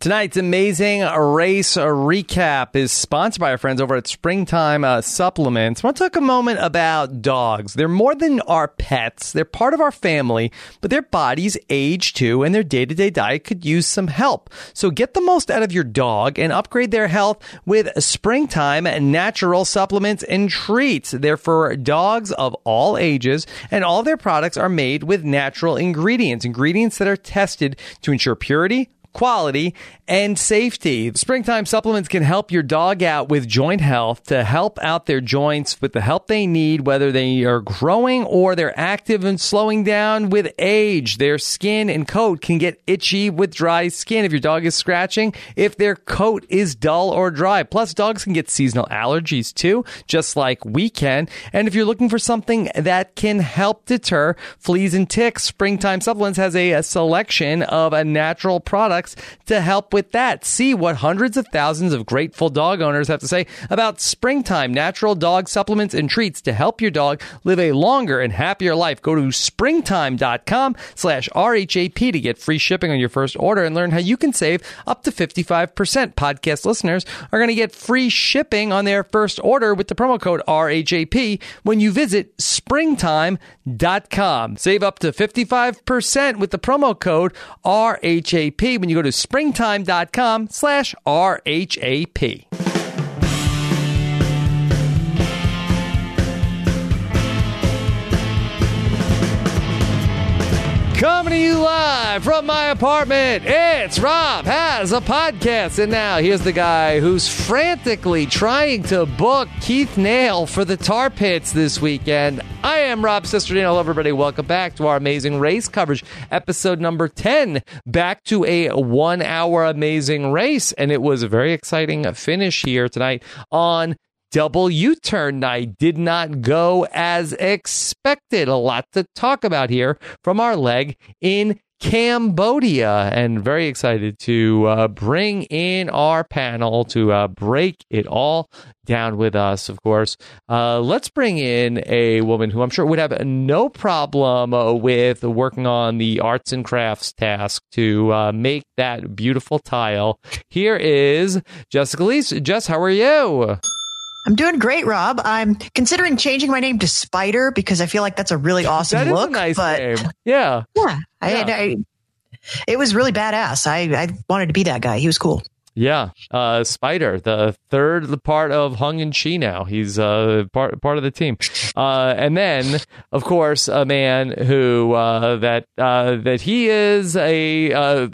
Tonight's amazing race recap is sponsored by our friends over at Springtime uh, Supplements. I want to talk a moment about dogs. They're more than our pets. They're part of our family, but their bodies age too, and their day-to-day diet could use some help. So get the most out of your dog and upgrade their health with Springtime natural supplements and treats. They're for dogs of all ages, and all their products are made with natural ingredients, ingredients that are tested to ensure purity, quality, and safety. Springtime supplements can help your dog out with joint health to help out their joints with the help they need, whether they are growing or they're active and slowing down with age. Their skin and coat can get itchy with dry skin if your dog is scratching, if their coat is dull or dry. Plus, dogs can get seasonal allergies too, just like we can. And if you're looking for something that can help deter fleas and ticks, Springtime Supplements has a, a selection of a natural products to help with that. See what hundreds of thousands of grateful dog owners have to say about springtime natural dog supplements and treats to help your dog live a longer and happier life. Go to springtime.com slash RHAP to get free shipping on your first order and learn how you can save up to 55%. Podcast listeners are going to get free shipping on their first order with the promo code RHAP when you visit springtime.com. Save up to 55% with the promo code RHAP when you go to springtime.com com slash RHAP. Coming to you live from my apartment, it's Rob Has a Podcast. And now here's the guy who's frantically trying to book Keith Nail for the Tar Pits this weekend. I am Rob Cesternino. Hello, everybody. Welcome back to our amazing race coverage, episode number 10. Back to a one hour amazing race. And it was a very exciting finish here tonight on double U turn night did not go as expected. A lot to talk about here from our leg in Cambodia, and very excited to uh, bring in our panel to uh, break it all down with us, of course. Uh, let's bring in a woman who I'm sure would have no problem uh, with working on the arts and crafts task to uh, make that beautiful tile. Here is Jessica Liese. Jess, how are you? I'm doing great, Rob. I'm considering changing my name to Spider because I feel like that's a really awesome that look. nice but name. Yeah. yeah, I, Yeah. I, it was really badass. I, I wanted to be that guy. He was cool. Yeah, uh, Spider, the third part of Hung and Chi now. He's uh, part part of the team, uh, and then of course a man who uh, that uh, that he is a uh,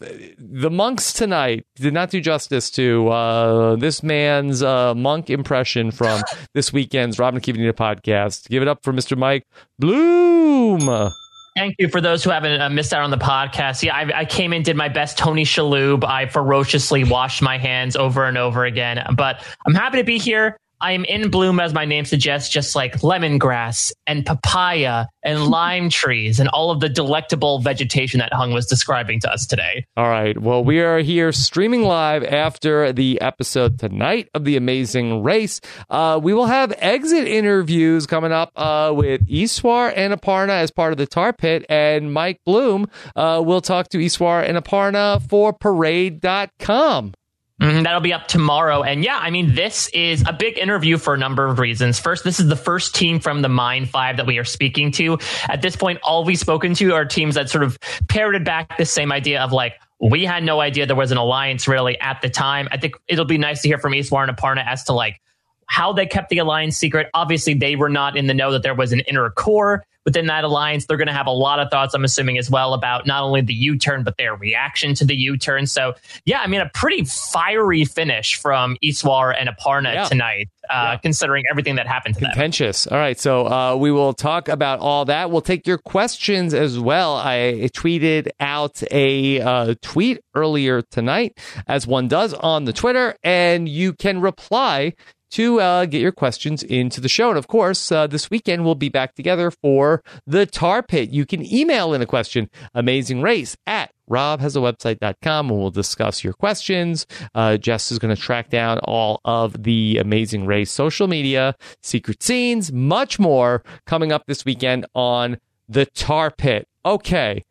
the monks tonight did not do justice to uh, this man's uh, monk impression from this weekend's Robin Kivanita podcast. Give it up for Mr. Mike Bloom. Thank you for those who haven't uh, missed out on the podcast. Yeah, I, I came in, did my best Tony Shalhoub. I ferociously washed my hands over and over again, but I'm happy to be here. I am in bloom, as my name suggests, just like lemongrass and papaya and lime trees and all of the delectable vegetation that Hung was describing to us today. All right. Well, we are here streaming live after the episode tonight of The Amazing Race. Uh, we will have exit interviews coming up uh, with Iswar and Aparna as part of the Tar Pit, and Mike Bloom uh, will talk to Iswar and Aparna for Parade.com. Mhm, that'll be up tomorrow. And yeah, I mean, this is a big interview for a number of reasons. First, this is the first team from the Mine Five that we are speaking to. At this point, all we've spoken to are teams that sort of parroted back this same idea of like, we had no idea there was an alliance really at the time. I think it'll be nice to hear from Eswar and Aparna as to like how they kept the alliance secret. Obviously, they were not in the know that there was an inner core within that alliance. They're going to have a lot of thoughts, I'm assuming, as well about not only the U turn, but their reaction to the U turn. So, yeah, I mean, a pretty fiery finish from Iswar and Aparna Yeah. tonight, uh, Yeah. considering everything that happened to them. Contentious. All right. So uh, we will talk about all that. We'll take your questions as well. I tweeted out a uh, tweet earlier tonight, as one does on the Twitter, and you can reply to uh, get your questions into the show. And of course, uh, this weekend we'll be back together for the Tar Pit. You can email in a question, amazing race at robhasawebsite.com and we'll discuss your questions. Uh, Jess is going to track down all of the Amazing Race social media, secret scenes, much more coming up this weekend on the Tar Pit. Okay.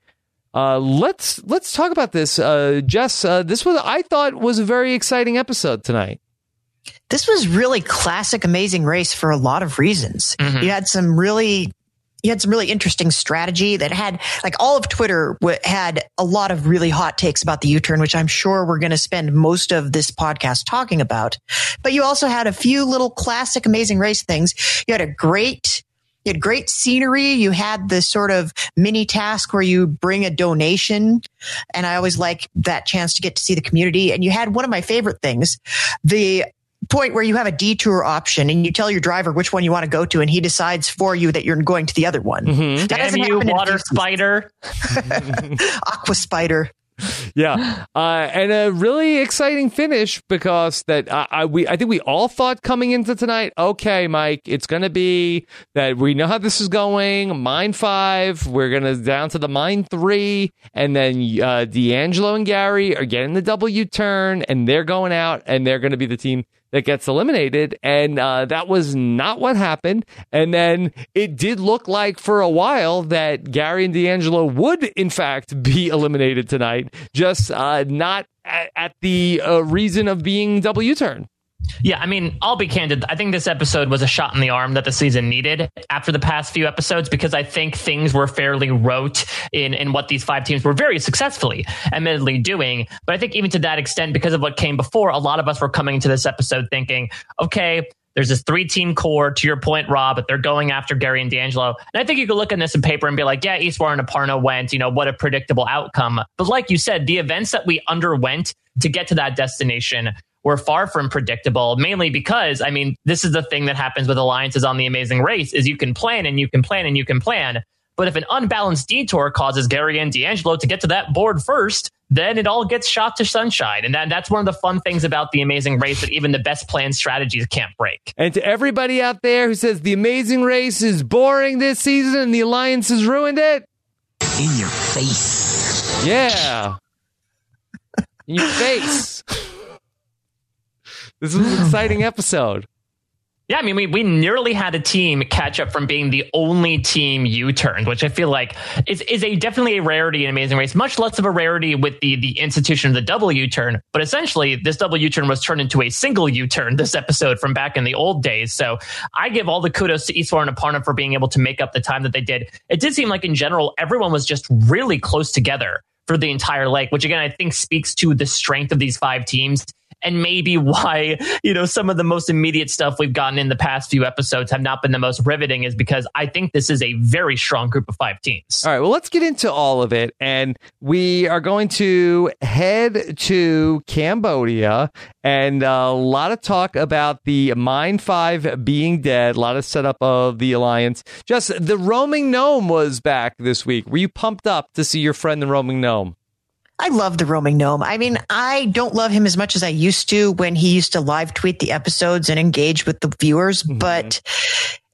Uh, let's let's talk about this, uh, Jess. Uh, this was I thought was a very exciting episode tonight. This was really classic Amazing Race for a lot of reasons. Mhm. You had some really you had some really interesting strategy that had like all of Twitter w- had a lot of really hot takes about the U-turn, which I'm sure we're going to spend most of this podcast talking about. But you also had a few little classic Amazing Race things. You had a great you had great scenery. You had this sort of mini task where you bring a donation. And I always like that chance to get to see the community. And you had one of my favorite things, the point where you have a detour option and you tell your driver which one you want to go to and he decides for you that you're going to the other one. Mhm. That Damn doesn't you, happen in water spider. Aqua Spider. Yeah, uh, and a really exciting finish because that I, I we I think we all thought coming into tonight. Okay, Mike, it's going to be that we know how this is going. Mine five, we're going to down to the mine three, and then uh, D'Angelo and Gary are getting the W turn, and they're going out, and they're going to be the team that gets eliminated. And uh, that was not what happened. And then it did look like for a while that Gary and D'Angelo would, in fact, be eliminated tonight, just uh, not at, at the uh, reason of being W turn. Yeah, I mean, I'll be candid. I think this episode was a shot in the arm that the season needed after the past few episodes because I think things were fairly rote in, in what these five teams were very successfully, admittedly, doing. But I think even to that extent, because of what came before, a lot of us were coming to this episode thinking, okay, there's this three team core, to your point, Rob, but they're going after Gary and D'Angelo. And I think you could look at this in paper and be like, yeah, Eswar and Aparna went, you know, what a predictable outcome. But like you said, the events that we underwent to get to that destination were far from predictable, mainly because, I mean, this is the thing that happens with alliances on the amazing race is you can plan and you can plan and you can plan. But if an unbalanced detour causes Gary and D'Angelo to get to that board first, then it all gets shot to sunshine. And that, that's one of the fun things about the amazing race that even the best planned strategies can't break. And to everybody out there who says the amazing race is boring this season and the alliance has ruined it, In your face. yeah. In your face. this was an exciting episode. Yeah, I mean, we, we nearly had a team catch up from being the only team U turned, which I feel like is, is a definitely a rarity in Amazing Race, much less of a rarity with the, the institution of the double U turn. But essentially, this double U turn was turned into a single U turn this episode from back in the old days. So I give all the kudos to Eswar and Aparna for being able to make up the time that they did. It did seem like, in general, everyone was just really close together for the entire lake, which again, I think speaks to the strength of these five teams and maybe why you know some of the most immediate stuff we've gotten in the past few episodes have not been the most riveting is because I think this is a very strong group of five teams. All right, well, let's get into all of it. And we are going to head to Cambodia and a lot of talk about the Mine 5 being dead, a lot of setup of the Alliance. Just the roaming gnome was back this week. Were you pumped up to see your friend, the roaming gnome? I love the roaming gnome. I mean, I don't love him as much as I used to when he used to live tweet the episodes and engage with the viewers, but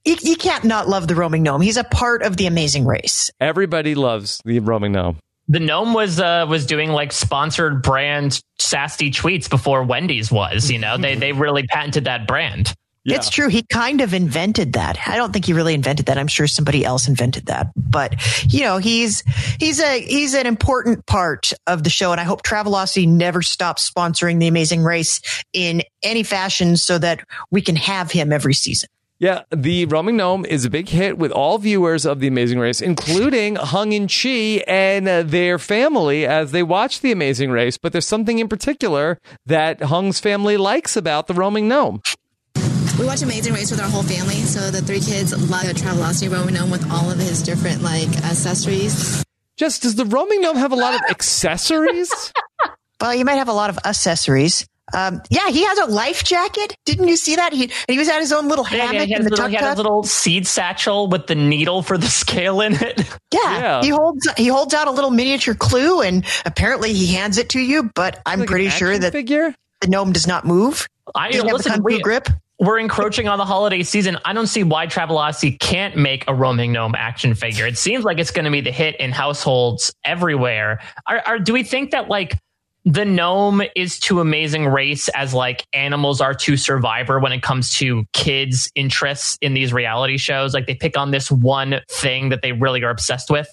you, you can't not love the roaming gnome. He's a part of the amazing race. Everybody loves the roaming gnome. The gnome was uh, was doing like sponsored brand sassy tweets before Wendy's was. You know, they they really patented that brand. Yeah. It's true. He kind of invented that. I don't think he really invented that. I'm sure somebody else invented that. But you know, he's he's a he's an important part of the show, and I hope Travelocity never stops sponsoring the Amazing Race in any fashion, so that we can have him every season. Yeah, the roaming gnome is a big hit with all viewers of The Amazing Race, including Hung and Chi and uh, their family as they watch The Amazing Race. But there's something in particular that Hung's family likes about the roaming gnome. We watch Amazing Race with our whole family. So the three kids love the Travelocity roaming Gnome with all of his different like accessories. Just does the roaming gnome have a lot of accessories? Well, you might have a lot of accessories. Um, yeah, he has a life jacket. Didn't you see that? He he was at his own little Yeah, hammock he, in the little, tuk he had a little seed satchel with the needle for the scale in it. Yeah, Yeah. he holds he holds out a little miniature clue, and apparently he hands it to you. But I'm Like pretty sure that figure. the gnome does not move. I Doesn't have the listen. kung We, grip. We're encroaching on the holiday season. I don't see why Travelocity can't make a roaming gnome action figure. It seems like it's going to be the hit in households everywhere. Are, are do we think that like the gnome is to Amazing Race as like animals are to Survivor when it comes to kids' interests in these reality shows? Like they pick on this one thing that they really are obsessed with.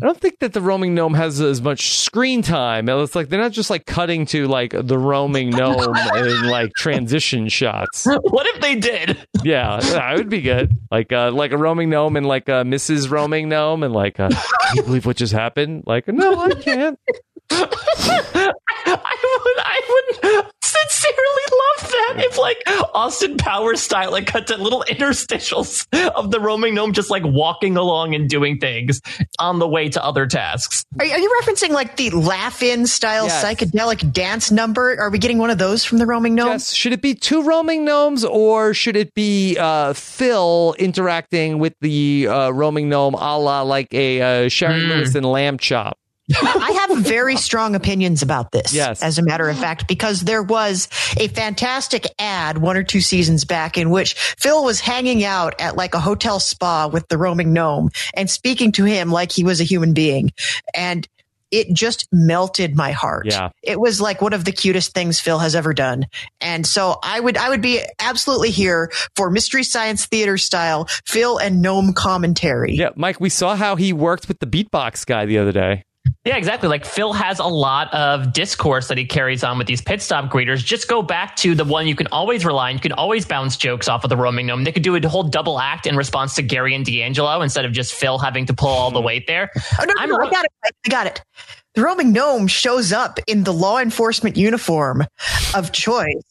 I don't think that the roaming gnome has as much screen time. It's like they're not just like cutting to like the roaming gnome in like transition shots. What if they did? Yeah, that would be good. Like uh, like a roaming gnome and like a Mrs. Roaming Gnome and like uh, can you believe what just happened? Like no, I can't. I would, I would sincerely love that if, like, Austin Powers style, like, cut to little interstitials of the roaming gnome just like walking along and doing things on the way to other tasks. Are, are you referencing like the laugh-in style Yes. psychedelic dance number? Are we getting one of those from the roaming gnome? Yes. Should it be two roaming gnomes or should it be uh, Phil interacting with the uh, roaming gnome a la like a uh, Shari Lewis and Lamb Chop? I have very strong opinions about this. Yes. As a matter of fact, because there was a fantastic ad one or two seasons back in which Phil was hanging out at like a hotel spa with the roaming gnome and speaking to him like he was a human being. And it just melted my heart. Yeah. It was like one of the cutest things Phil has ever done. And so I would, I would be absolutely here for Mystery Science Theater style Phil and gnome commentary. Yeah, Mike, we saw how he worked with the beatbox guy the other day. Yeah, exactly. Like Phil has a lot of discourse that he carries on with these pit stop greeters. Just go back to the one you can always rely on. You can always bounce jokes off of the roaming gnome. They could do a whole double act in response to Gary and D'Angelo instead of just Phil having to pull all the weight there. Oh, no, no, no, I got it. I got it. The roaming gnome shows up in the law enforcement uniform of choice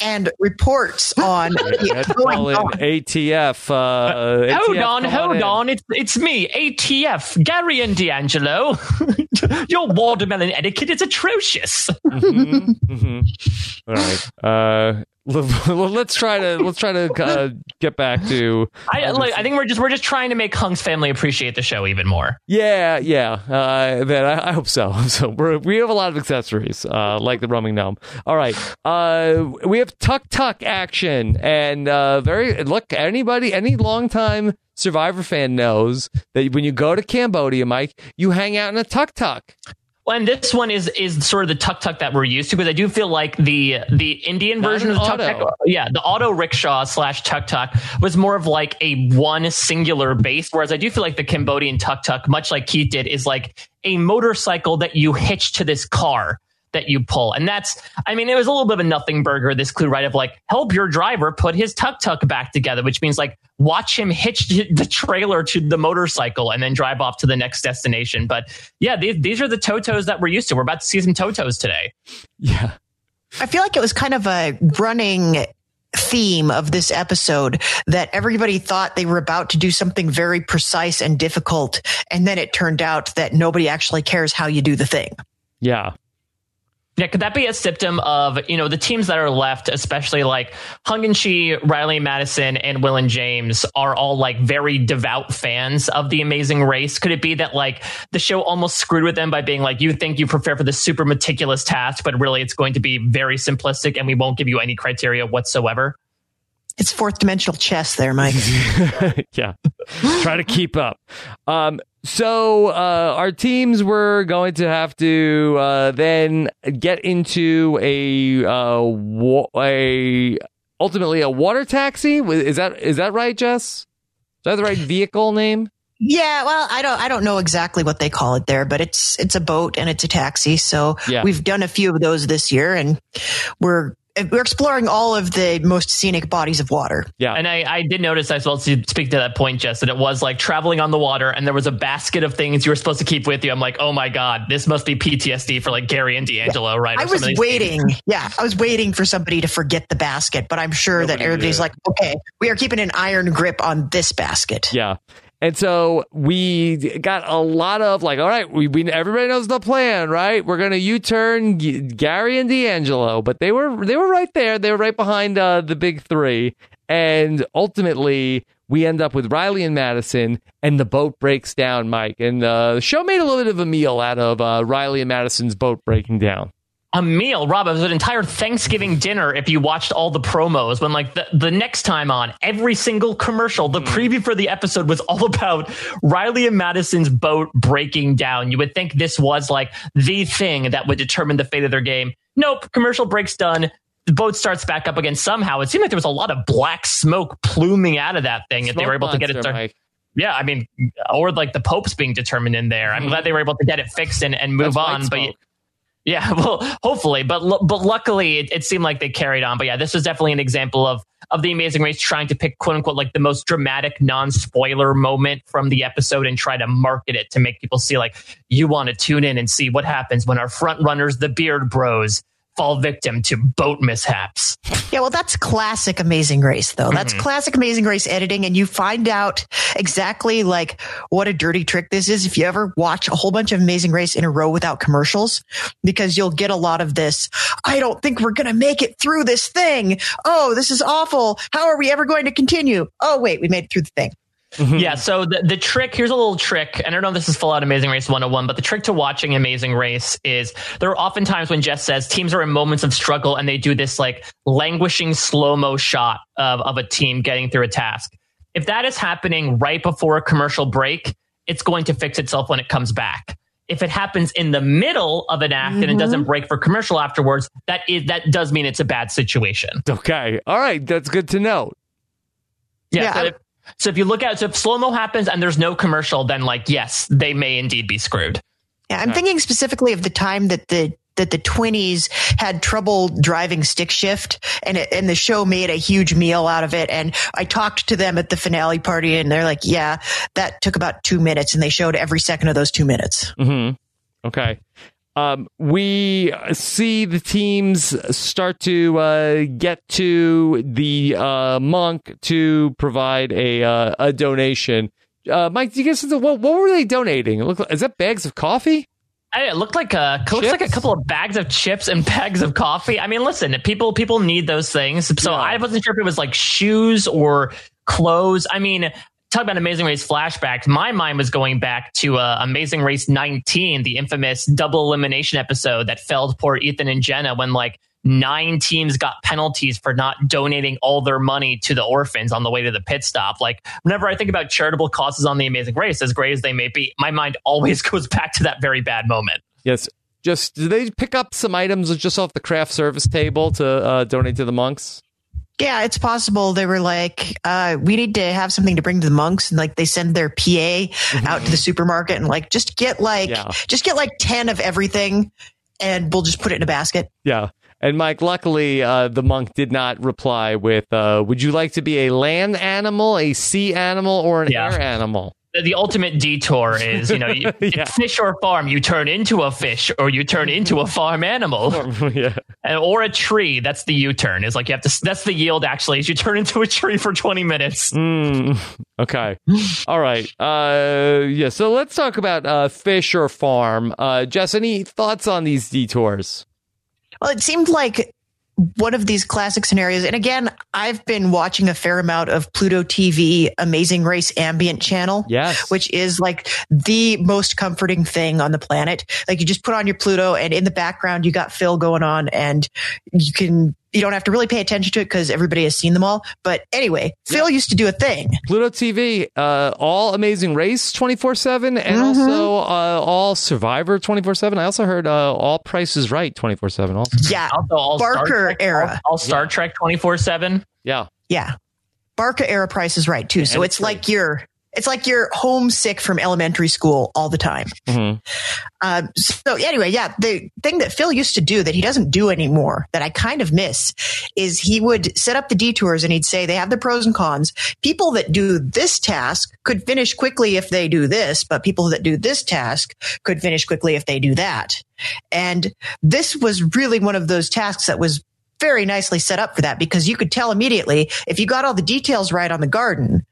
and reports on Let's what's call going on. ATF. Uh, Hold ATF, on, hold in. on. It's it's me, ATF, Gary and D'Angelo. Your watermelon etiquette is atrocious. Mhm. All right. Uh, let's try to let's try to uh, get back to I like. I think we're just we're just trying to make Hung's family appreciate the show even more. Yeah, yeah. Uh, I, I hope so. So we're, we have a lot of accessories, uh, like the roaming gnome. All right. Uh, we have tuk tuk action, and uh, very look. Anybody, any longtime Survivor fan knows that when you go to Cambodia, Mike, you hang out in a tuk tuk. Well, and this one is is sort of the tuk tuk that we're used to because I do feel like the the Indian Not version of tuk tuk, yeah, the auto rickshaw slash tuk tuk was more of like a one singular base, whereas I do feel like the Cambodian tuk tuk, much like Keith did, is like a motorcycle that you hitch to this car that you pull, and that's I mean it was a little bit of a nothing burger. This clue, right, of like help your driver put his tuk tuk back together, which means like watch him hitch the trailer to the motorcycle and then drive off to the next destination. But yeah, these, these are the Totos that we're used to. We're about to see some Totos today. Yeah. I feel like it was kind of a running theme of this episode that everybody thought they were about to do something very precise and difficult. And then it turned out that nobody actually cares how you do the thing. Yeah. Yeah, could that be a symptom of, you know, the teams that are left, especially like Hung and Chi, Riley Madison, and Will and James are all like very devout fans of the amazing race? Could it be that like the show almost screwed with them by being like, you think you prepare for this super meticulous task, but really it's going to be very simplistic and we won't give you any criteria whatsoever? It's fourth dimensional chess there, Mike. yeah. Try to keep up. Um, so uh, our teams were going to have to uh, then get into a uh, wa- a ultimately a water taxi. Is that is that right, Jess? Is that the right vehicle name? Yeah, well, I don't I don't know exactly what they call it there, but it's it's a boat and it's a taxi. So Yeah. we've done a few of those this year and we're we're exploring all of the most scenic bodies of water. Yeah. And I, I did notice as well to speak to that point, Jess, that it was like traveling on the water and there was a basket of things you were supposed to keep with you. I'm like, oh my God, this must be PTSD for like Gary and D'Angelo, right? Or I was of these waiting. Yeah, I was waiting for somebody to forget the basket, but I'm sure that everybody's did. like, okay, we are keeping an iron grip on this basket. Yeah. And so we got a lot of like, all right, we, we everybody knows the plan, right? We're gonna U-turn G- Gary and D'Angelo, but they were they were right there. They were right behind uh, the big three, and ultimately we end up with Riley and Madison, and the boat breaks down, Mike. And uh, the show made a little bit of a meal out of uh, Riley and Madison's boat breaking down. A meal, Rob. It was an entire Thanksgiving dinner. If you watched all the promos, when like the, the next time on every single commercial, the hmm. preview for the episode was all about Riley and Madison's boat breaking down. You would think this was like the thing that would determine the fate of their game. Nope. Commercial breaks done. The boat starts back up again somehow. It seemed like there was a lot of black smoke pluming out of that thing if they were able to get it Smoke started. Mike. Yeah, I mean, or like the Pope's being determined in there. I'm hmm. glad they were able to get it fixed and, and move That's on. But smoke. Yeah, well, hopefully, but but luckily, it, it seemed like they carried on. But yeah, this was definitely an example of of the Amazing Race trying to pick quote unquote like the most dramatic non spoiler moment from the episode and try to market it to make people see like you want to tune in and see what happens when our front runners, the Beard Bros, fall victim to boat mishaps. Yeah, well, that's classic Amazing Race, though. That's Mm-hmm. classic Amazing Race editing, and you find out exactly like what a dirty trick this is if you ever watch a whole bunch of Amazing Race in a row without commercials, because you'll get a lot of this. I don't think we're going to make it through this thing. Oh, this is awful. How are we ever going to continue? Oh, wait, we made it through the thing. Mm-hmm. Yeah, so the, the trick here's a little trick. And I don't know if this is full out Amazing Race 101, but the trick to watching Amazing Race is there are often times when Jess says teams are in moments of struggle and they do this like languishing slow mo shot of, of a team getting through a task. If that is happening right before a commercial break, it's going to fix itself when it comes back. If it happens in the middle of an act and it doesn't mm-hmm. break for commercial afterwards, that is that does mean it's a bad situation. Okay. All right. That's good to know. Yeah. Yeah, so, if, so if you look at so if slow mo happens and there's no commercial, then like yes, they may indeed be screwed. Yeah, I'm thinking specifically of the time that the that the Twinnies had trouble driving stick shift, and it, and the show made a huge meal out of it. And I talked to them at the finale party, and they're like, "Yeah, that took about two minutes," and they showed every second of those two minutes. Mm-hmm. Okay. Um, we see the teams start to uh, get to the uh, monk to provide a uh, a donation. Uh, Mike, do you guess what, what were they donating? It looked like, is that bags of coffee? It looked like a looks like a couple of bags of chips and bags of coffee. I mean, listen, people people need those things. So Yeah. I wasn't sure if it was like shoes or clothes. I mean, talk about Amazing Race flashbacks. My mind was going back to uh, Amazing Race 19, the infamous double elimination episode that felled poor Ethan and Jenna when like nine teams got penalties for not donating all their money to the orphans on the way to the pit stop. Like whenever I think about charitable causes on the Amazing Race, as great as they may be, my mind always goes back to that very bad moment. Yes. Just did they pick up some items just off the craft service table to uh, donate to the monks? Yeah, it's possible they were like, uh, "We need to have something to bring to the monks," and like they send their PA out to the supermarket and like just get like Yeah. just get like ten of everything, and we'll just put it in a basket. Yeah. And Mike, luckily, uh, the monk did not reply with, uh, "Would you like to be a land animal, a sea animal, or an Yeah. air animal?" The, the ultimate detour is, you know, you, Yeah. it's fish or farm. You turn into a fish or you turn into a farm animal yeah. And- or a tree. That's the U-turn. Is like you have to. That's the yield. Actually, is you turn into a tree for twenty minutes. Mm, okay. All right. Uh, yeah. So let's talk about uh, fish or farm. Uh, Jess, any thoughts on these detours? Well, it seemed like one of these classic scenarios. And again, I've been watching a fair amount of Pluto TV Amazing Race ambient channel. Yes. Which is like the most comforting thing on the planet. Like you just put on your Pluto and in the background you got Phil going on and you can you don't have to really pay attention to it because everybody has seen them all. But anyway, Phil used to do a thing. Pluto TV, uh, all Amazing Race 24 7, and Mhm. also uh, all Survivor 24 7. I also heard uh, all Prices is Right 24 7 also. Yeah. Also, all Star Barker Trek, era. All, all Star Trek twenty four seven. Yeah. Yeah. Barca era price is right too. So And it's free. like you're it's like you're homesick from elementary school all the time. Mhm. Uh, so anyway, yeah, the thing that Phil used to do that he doesn't do anymore that I kind of miss is he would set up the detours and he'd say they have the pros and cons. People that do this task could finish quickly if they do this, but people that do this task could finish quickly if they do that. And this was really one of those tasks that was very nicely set up for that because you could tell immediately if you got all the details right on the garden,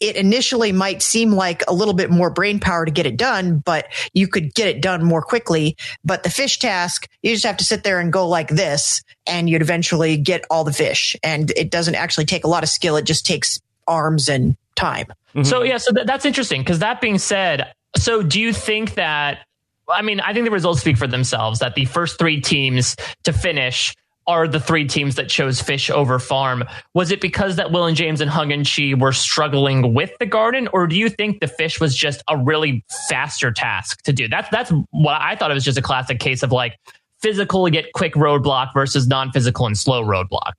it initially might seem like a little bit more brain power to get it done, but you could get it done more quickly. But the fish task, you just have to sit there and go like this and you'd eventually get all the fish. And it doesn't actually take a lot of skill. It just takes arms and time. So mm-hmm. yeah, so th- that's interesting. Because that being said, so do you think that? I mean, I think the results speak for themselves. That the first three teams to finish are the three teams that chose fish over farm. Was it because that Will and James and Hung and Chi were struggling with the garden, or do you think the fish was just a really faster task to do? That's that's what I thought. It was just a classic case of like physical get quick roadblock versus non-physical and slow roadblock.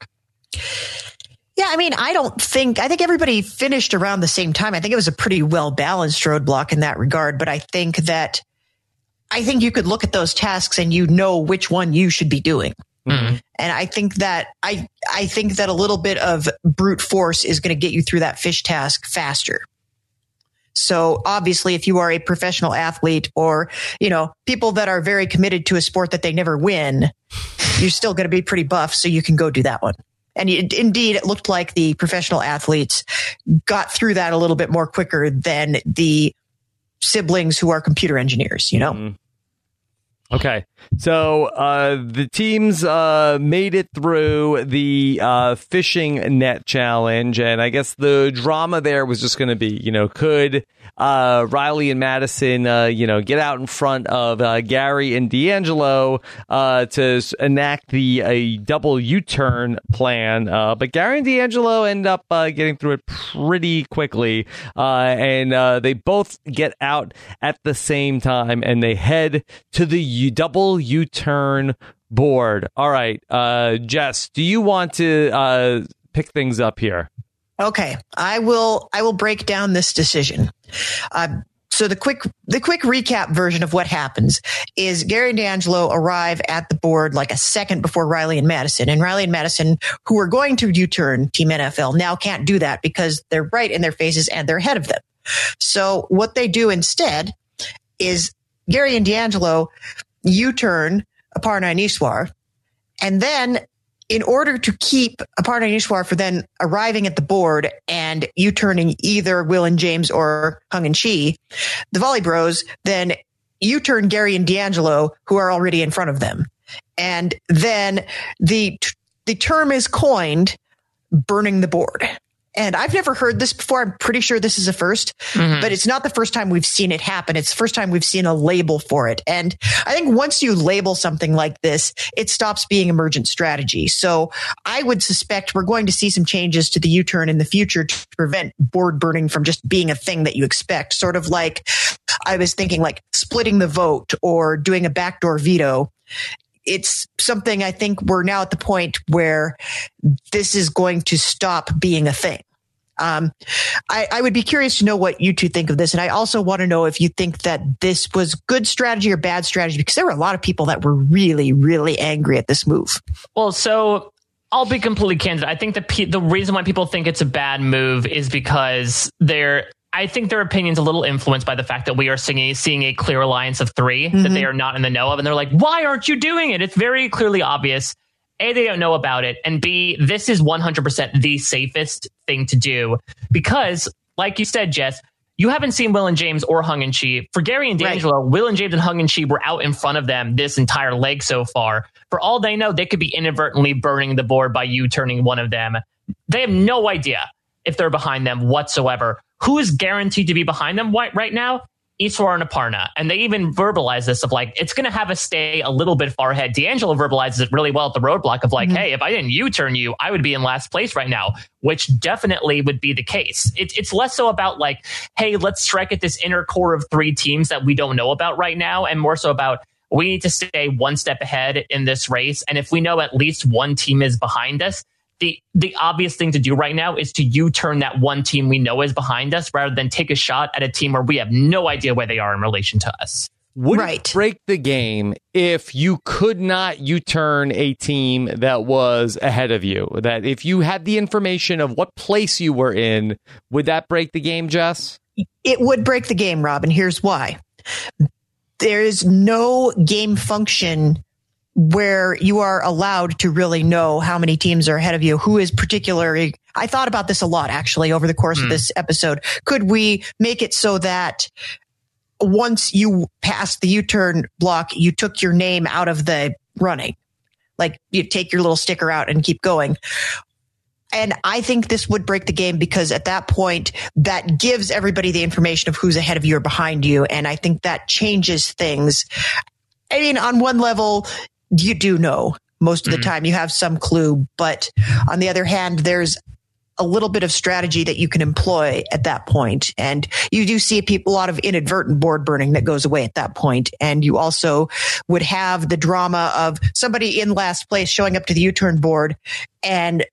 Yeah, I mean, I don't think, I think everybody finished around the same time. I think it was a pretty well balanced roadblock in that regard, but I think that, I think you could look at those tasks and you know which one you should be doing. Mm-hmm. And I think that I I think that a little bit of brute force is going to get you through that fish task faster. So obviously, if you are a professional athlete or, you know, people that are very committed to a sport that they never win, you're still going to be pretty buff. So you can go do that one. And it, indeed, it looked like the professional athletes got through that a little bit more quicker than the siblings who are computer engineers, you know? Mm-hmm. Okay. So uh, the teams uh, made it through the uh, fishing net challenge, and I guess the drama there was just going to be, you know, could uh, Riley and Madison, uh, you know, get out in front of uh, Gary and D'Angelo to enact the double U-turn plan, but Gary and D'Angelo end up getting through it pretty quickly, and they both get out at the same time, and they head to the U- double U turn board. All right, uh, Jess, do you want to uh, pick things up here? Okay, I will. I will break down this decision. Uh, so the quick the quick recap version of what happens is Gary and D'Angelo arrive at the board like a second before Riley and Madison, and Riley and Madison, who are going to U-turn Team NFL, now can't do that because they're right in their faces and they're ahead of them. So what they do instead is Gary and D'Angelo U-turn Aparna and Eswar. And then in order to keep Aparna and Eswar for then arriving at the board and U-turning either Will and James or Hung and Chi, the Volley Bros then U-turn Gary and D'Angelo, who are already in front of them. And then the, the term is coined burning the board. And I've never heard this before. I'm pretty sure this is a 1st mm-hmm. but it's not the first time we've seen it happen. It's the first time we've seen a label for it. And I think once you label something like this, it stops being emergent strategy. So I would suspect we're going to see some changes to the U-turn in the future to prevent board burning from just being a thing that you expect. Sort of like I was thinking like splitting the vote or doing a backdoor veto it's something I think we're now at the point where this is going to stop being a thing. Um, I, I, would be curious to know what you two think of this. And I also want to know if you think that this was good strategy or bad strategy, because there were a lot of people that were really, really angry at this move. Well, so I'll be completely candid. I think the the reason why people think it's a bad move is because they're I think their opinion's a little influenced by the fact that we are seeing, seeing a clear alliance of 3 mm-hmm. that they are not in the know of. And they're like, why aren't you doing it? It's very clearly obvious. A, they don't know about it. And B, this is 100% the safest thing to do because, like you said, Jess, you haven't seen Will and James or Hung and Chi. For Gary and D'Angelo, right. Will and James and Hung and Chi were out in front of them this entire leg so far. For all they know, they could be inadvertently burning the board by you turning one of them. They have no idea if they're behind them whatsoever who is guaranteed to be behind them right now? Eswar and Aparna. And they even verbalize this of like, it's going to have us stay a little bit far ahead. D'Angelo verbalizes it really well at the roadblock of like, mm-hmm. hey, if I didn't U turn you, I would be in last place right now, which definitely would be the case. It, it's less so about like, hey, let's strike at this inner core of three teams that we don't know about right now, and more so about, we need to stay one step ahead in this race. And if we know at least one team is behind us, the the obvious thing to do right now is to U-turn that one team we know is behind us rather than take a shot at a team where we have no idea where they are in relation to us. Would right. it break the game if you could not U-turn a team that was ahead of you? That if you had the information of what place you were in, would that break the game, Jess? It would break the game, Rob, and here's why. There is no game function where you are allowed to really know how many teams are ahead of you, who is particularly. I thought about this a lot actually over the course mm. of hmm. this episode. Could we make it so that once you passed the U-turn block, you took your name out of the running? Like you take your little sticker out and keep going. And I think this would break the game because at that point, that gives everybody the information of who's ahead of you or behind you. And I think that changes things. I mean, on one level, you do know most of the mm-hmm. time. You have some clue, but on the other hand, there's a little bit of strategy that you can employ at that point. And you do see people, a lot of inadvertent board burning that goes away at that point. And you also would have the drama of somebody in last place showing up to the U-turn board and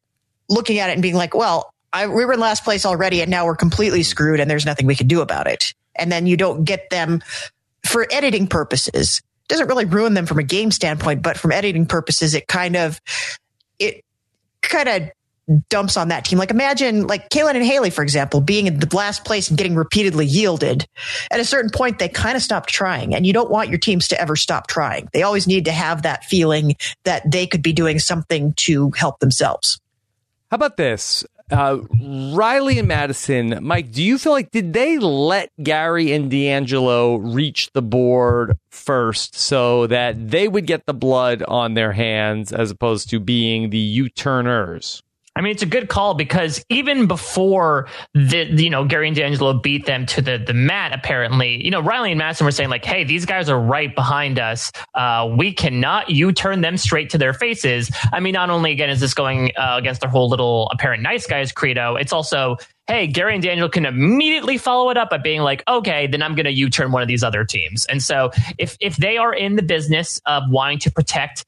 looking at it and being like, well, I, we were in last place already and now we're completely screwed and there's nothing we can do about it. And then you don't get them for editing purposes. Doesn't really ruin them from a game standpoint, but from editing purposes, it kind of, it kind of dumps on that team. Like imagine like Kaylin and Haley, for example, being in the last place and getting repeatedly yielded. At a certain point, they kind of stopped trying and you don't want your teams to ever stop trying. They always need to have that feeling that they could be doing something to help themselves. How about this? Uh, Riley and Madison, Mike, do you feel like did they let Gary and D'Angelo reach the board first so that they would get the blood on their hands as opposed to being the U-turners? I mean, it's a good call because even before the, you know, Gary and D'Angelo beat them to the, the mat, apparently, you know, Riley and Madison were saying like, Hey, these guys are right behind us. Uh, we cannot you turn them straight to their faces. I mean, not only again, is this going uh, against their whole little apparent nice guys credo, it's also, Hey, Gary and Daniel can immediately follow it up by being like, okay, then I'm going to U-turn one of these other teams. And so if, if they are in the business of wanting to protect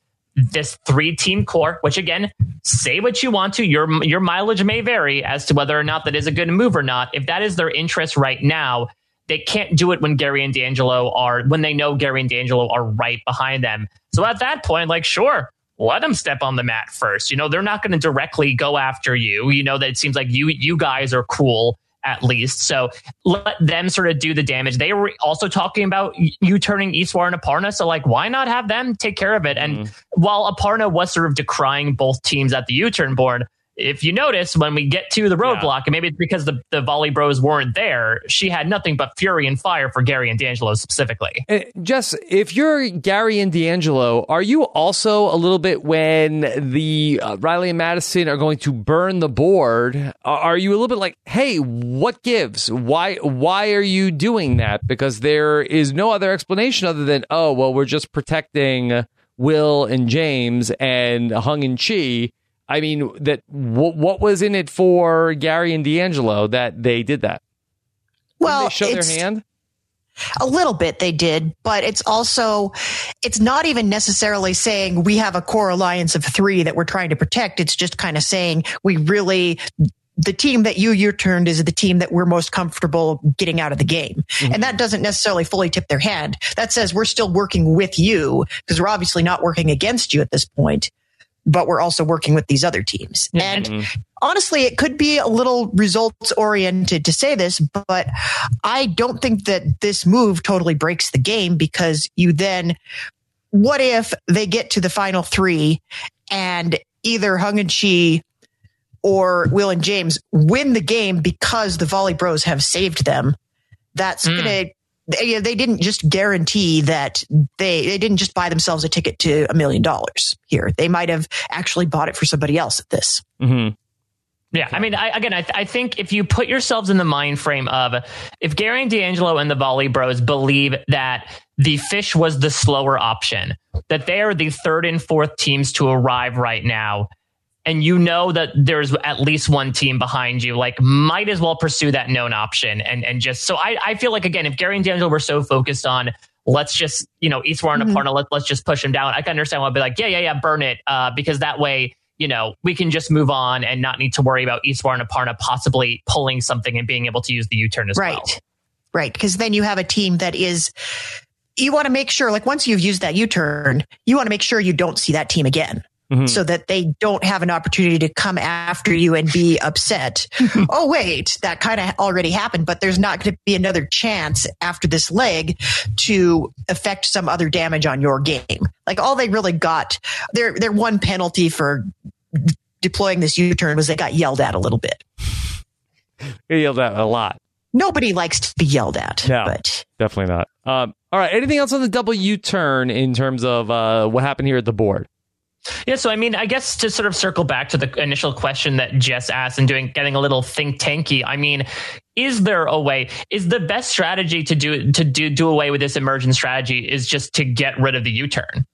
this three team core, which again, say what you want to, your your mileage may vary as to whether or not that is a good move or not. If that is their interest right now, they can't do it when Gary and D'Angelo are when they know Gary and D'Angelo are right behind them. So at that point, like sure, let them step on the mat first. You know, they're not going to directly go after you. You know that it seems like you you guys are cool at least. So let them sort of do the damage. They were also talking about you turning Eswar and Aparna. So like, why not have them take care of it? And mm-hmm. while Aparna was sort of decrying both teams at the U-turn board, if you notice when we get to the roadblock, yeah. and maybe it's because the, the volley bros weren't there, she had nothing but fury and fire for Gary and D'Angelo specifically. Uh, Jess, if you're Gary and D'Angelo, are you also a little bit when the uh, Riley and Madison are going to burn the board? Are you a little bit like, hey, what gives? Why why are you doing that? Because there is no other explanation other than, oh, well, we're just protecting Will and James and Hung and Chi I mean, that w- what was in it for Gary and D'Angelo that they did that? Well, Didn't they show their hand. A little bit they did, but it's also, it's not even necessarily saying we have a core alliance of three that we're trying to protect. It's just kind of saying we really, the team that you you turned is the team that we're most comfortable getting out of the game. Mm-hmm. And that doesn't necessarily fully tip their hand. That says we're still working with you because we're obviously not working against you at this point but we're also working with these other teams. Mm-hmm. And honestly, it could be a little results oriented to say this, but I don't think that this move totally breaks the game because you then, what if they get to the final three and either Hung and Chi or Will and James win the game because the Volley Bros have saved them? That's mm. going to they, they didn't just guarantee that they, they didn't just buy themselves a ticket to a million dollars here. They might have actually bought it for somebody else at this. Mm-hmm. Yeah, I mean, I, again, I, th- I, think if you put yourselves in the mind frame of if Gary and D'Angelo and the Volley Bros believe that the fish was the slower option, that they are the third and fourth teams to arrive right now, and you know that there's at least one team behind you, like might as well pursue that known option and and just so I, I feel like again, if Gary and D'Angelo were so focused on let's just, you know, Eswar and mm-hmm. Aparna, let, let's just push him down. I can understand why I'd be like, yeah, yeah, yeah, burn it. Uh, because that way, you know, we can just move on and not need to worry about Eswar and Aparna possibly pulling something and being able to use the U-turn as well. right. well. Right. Because then you have a team that is you want to make sure, like once you've used that U-turn, you want to make sure you don't see that team again mm-hmm. so that they don't have an opportunity to come after you and be upset. oh, wait, that kind of already happened, but there's not going to be another chance after this leg to affect some other damage on your game. Like all they really got, their, their one penalty for deploying this U-turn was they got yelled at a little bit. They yelled at a lot. Nobody likes to be yelled at. No, but. definitely not. Um, all right. Anything else on the double U turn in terms of uh, what happened here at the board? Yeah, so I mean, I guess to sort of circle back to the initial question that Jess asked and doing getting a little think tanky. I mean, is there a way? Is the best strategy to do to do do away with this emergent strategy is just to get rid of the U turn?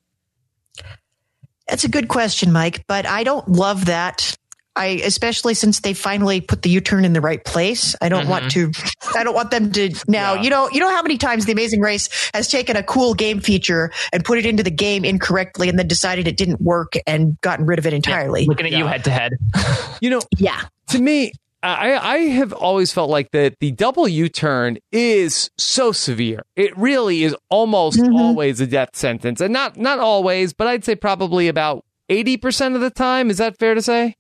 That's a good question, Mike, but I don't love that I especially since they finally put the U-turn in the right place. I don't mm-hmm. want to. I don't want them to now. Yeah. You know. You know how many times the Amazing Race has taken a cool game feature and put it into the game incorrectly, and then decided it didn't work and gotten rid of it entirely. Yeah. Looking at yeah. you head to head. You know. Yeah. To me, I, I have always felt like that the double U turn is so severe. It really is almost mm-hmm. always a death sentence, and not not always, but I'd say probably about eighty percent of the time. Is that fair to say?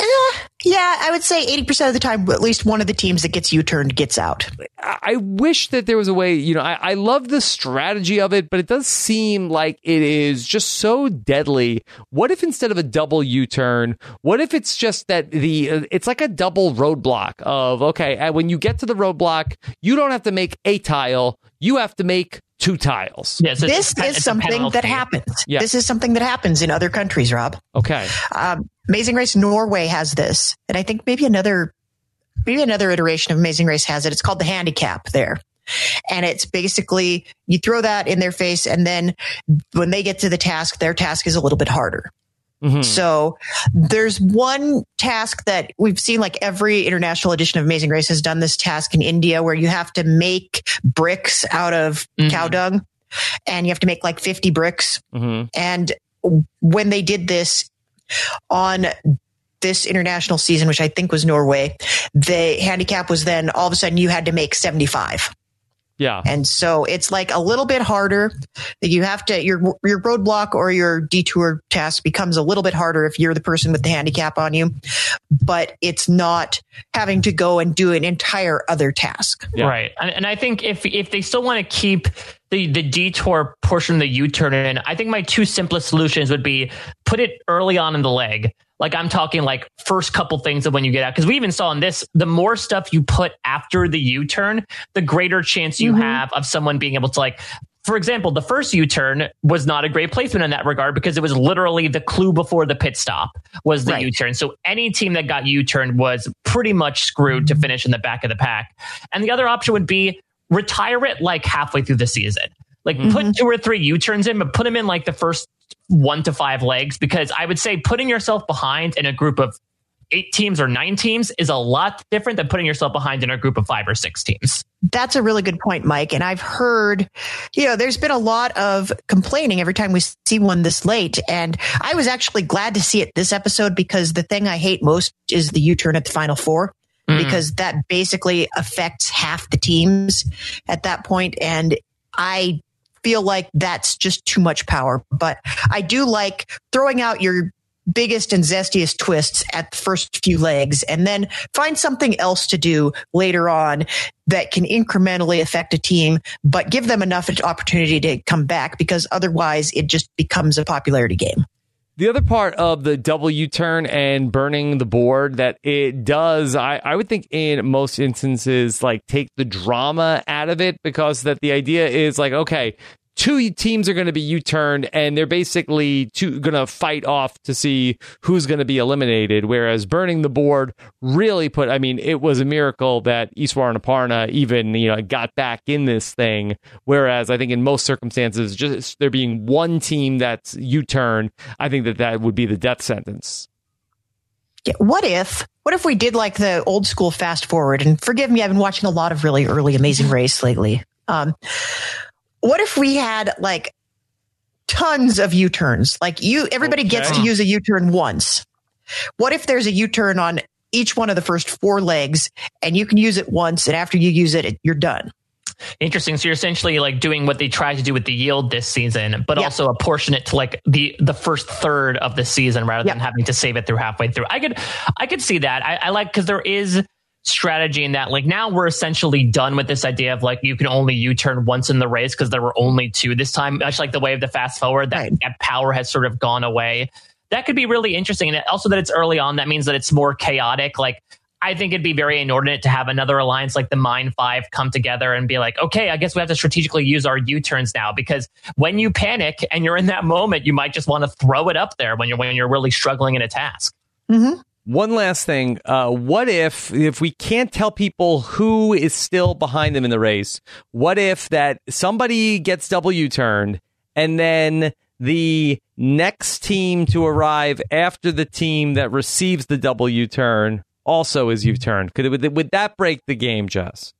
Uh, yeah, I would say 80% of the time, at least one of the teams that gets U turned gets out. I wish that there was a way, you know, I, I love the strategy of it, but it does seem like it is just so deadly. What if instead of a double U turn, what if it's just that the, uh, it's like a double roadblock of, okay, uh, when you get to the roadblock, you don't have to make a tile, you have to make two tiles. Yes, this is something that happens. Yeah. This is something that happens in other countries, Rob. Okay. Um, Amazing Race Norway has this, and I think maybe another maybe another iteration of Amazing Race has it. It's called the handicap there. And it's basically you throw that in their face, and then when they get to the task, their task is a little bit harder. Mm-hmm. So there's one task that we've seen like every international edition of Amazing Race has done this task in India where you have to make bricks out of mm-hmm. cow dung and you have to make like 50 bricks. Mm-hmm. And when they did this on this international season, which I think was Norway, the handicap was then all of a sudden you had to make 75. Yeah. And so it's like a little bit harder that you have to, your, your roadblock or your detour task becomes a little bit harder if you're the person with the handicap on you, but it's not having to go and do an entire other task. Yeah. Right. And I think if, if they still want to keep the, the detour portion of the U-turn in, I think my two simplest solutions would be put it early on in the leg like I'm talking like first couple things of when you get out. Cause we even saw in this, the more stuff you put after the U turn, the greater chance you mm-hmm. have of someone being able to like, for example, the first U turn was not a great placement in that regard because it was literally the clue before the pit stop was the right. U turn. So any team that got U turn was pretty much screwed to finish in the back of the pack. And the other option would be retire it like halfway through the season. Like mm-hmm. put two or three U turns in, but put them in like the first one to five legs because I would say putting yourself behind in a group of eight teams or nine teams is a lot different than putting yourself behind in a group of five or six teams. That's a really good point, Mike. And I've heard, you know, there's been a lot of complaining every time we see one this late. And I was actually glad to see it this episode because the thing I hate most is the U turn at the final four. Mm. Because that basically affects half the teams at that point. And I feel like that's just too much power. But I do like throwing out your biggest and zestiest twists at the first few legs and then find something else to do later on that can incrementally affect a team, but give them enough opportunity to come back because otherwise it just becomes a popularity game. The other part of the U turn and burning the board that it does, I, I would think in most instances, like take the drama out of it because that the idea is like, okay, two teams are going to be U-turned and they're basically going to fight off to see who's going to be eliminated. Whereas burning the board really put, I mean, it was a miracle that Eswar and Aparna even, you know, got back in this thing. Whereas I think in most circumstances, just there being one team that's U-turn, I think that that would be the death sentence. Yeah, what if what if we did like the old school fast forward and forgive me i've been watching a lot of really early amazing race lately um, what if we had like tons of U-turns? Like you, everybody okay. gets to use a U-turn once. What if there's a U-turn on each one of the first four legs and you can use it once and after you use it, you're done? Interesting. So you're essentially like doing what they tried to do with the yield this season, but yeah. also apportion it to like the the first third of the season rather yeah. than having to save it through halfway through. I could I could see that. I, I like because there is strategy in that like now we're essentially done with this idea of like you can only U-turn once in the race because there were only two this time, much like the way of the fast forward, that, right. that power has sort of gone away. That could be really interesting. And also that it's early on, that means that it's more chaotic. Like I think it'd be very inordinate to have another alliance like the Mine Five come together and be like, okay, I guess we have to strategically use our U turns now because when you panic and you're in that moment, you might just want to throw it up there when you're when you're really struggling in a task. Mm-hmm. One last thing. Uh, what if if we can't tell people who is still behind them in the race? What if that somebody gets W turned and then the next team to arrive after the team that receives the W turn also is U turned? Could would, would that break the game, Jess?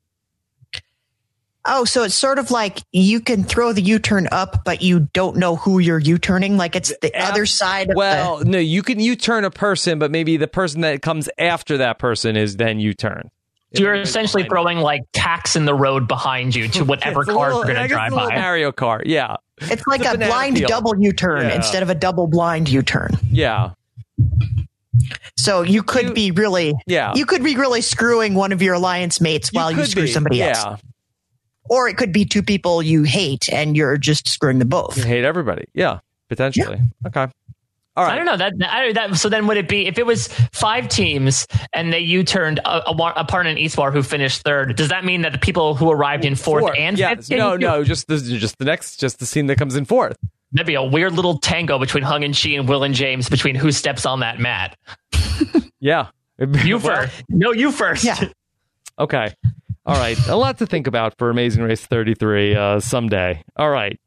Oh, so it's sort of like you can throw the U turn up, but you don't know who you're U turning. Like it's the other side. well, the- no, you can U turn a person, but maybe the person that comes after that person is then U turn. So you're essentially throwing like tacks in the road behind you to whatever car little- you're going to drive a by. Mario Kart, yeah, it's like a a blind peel. double U turn Yeah. instead of a double blind U turn. yeah, So you could You- be really, yeah. you could be really screwing one of your alliance mates while you could screw be, somebody yeah. else. Or it could be two people you hate and you're just screwing them both. You hate everybody. Yeah, potentially. Okay. All right. I don't know that, I, that. So then, would it be if it was five teams and they you turned a, a, a partner in Eswar who finished third? Does that mean that the people who arrived in fourth, Fourth. and yes. fifth? no, U- no, just the just the next, just the team that comes in fourth. That'd be a weird little tango between Hung and Chi and Will and James between who steps on that mat. Yeah. You first. No, you first. Yeah. Okay. All right. A lot to think about for Amazing Race 33 uh, someday. All right.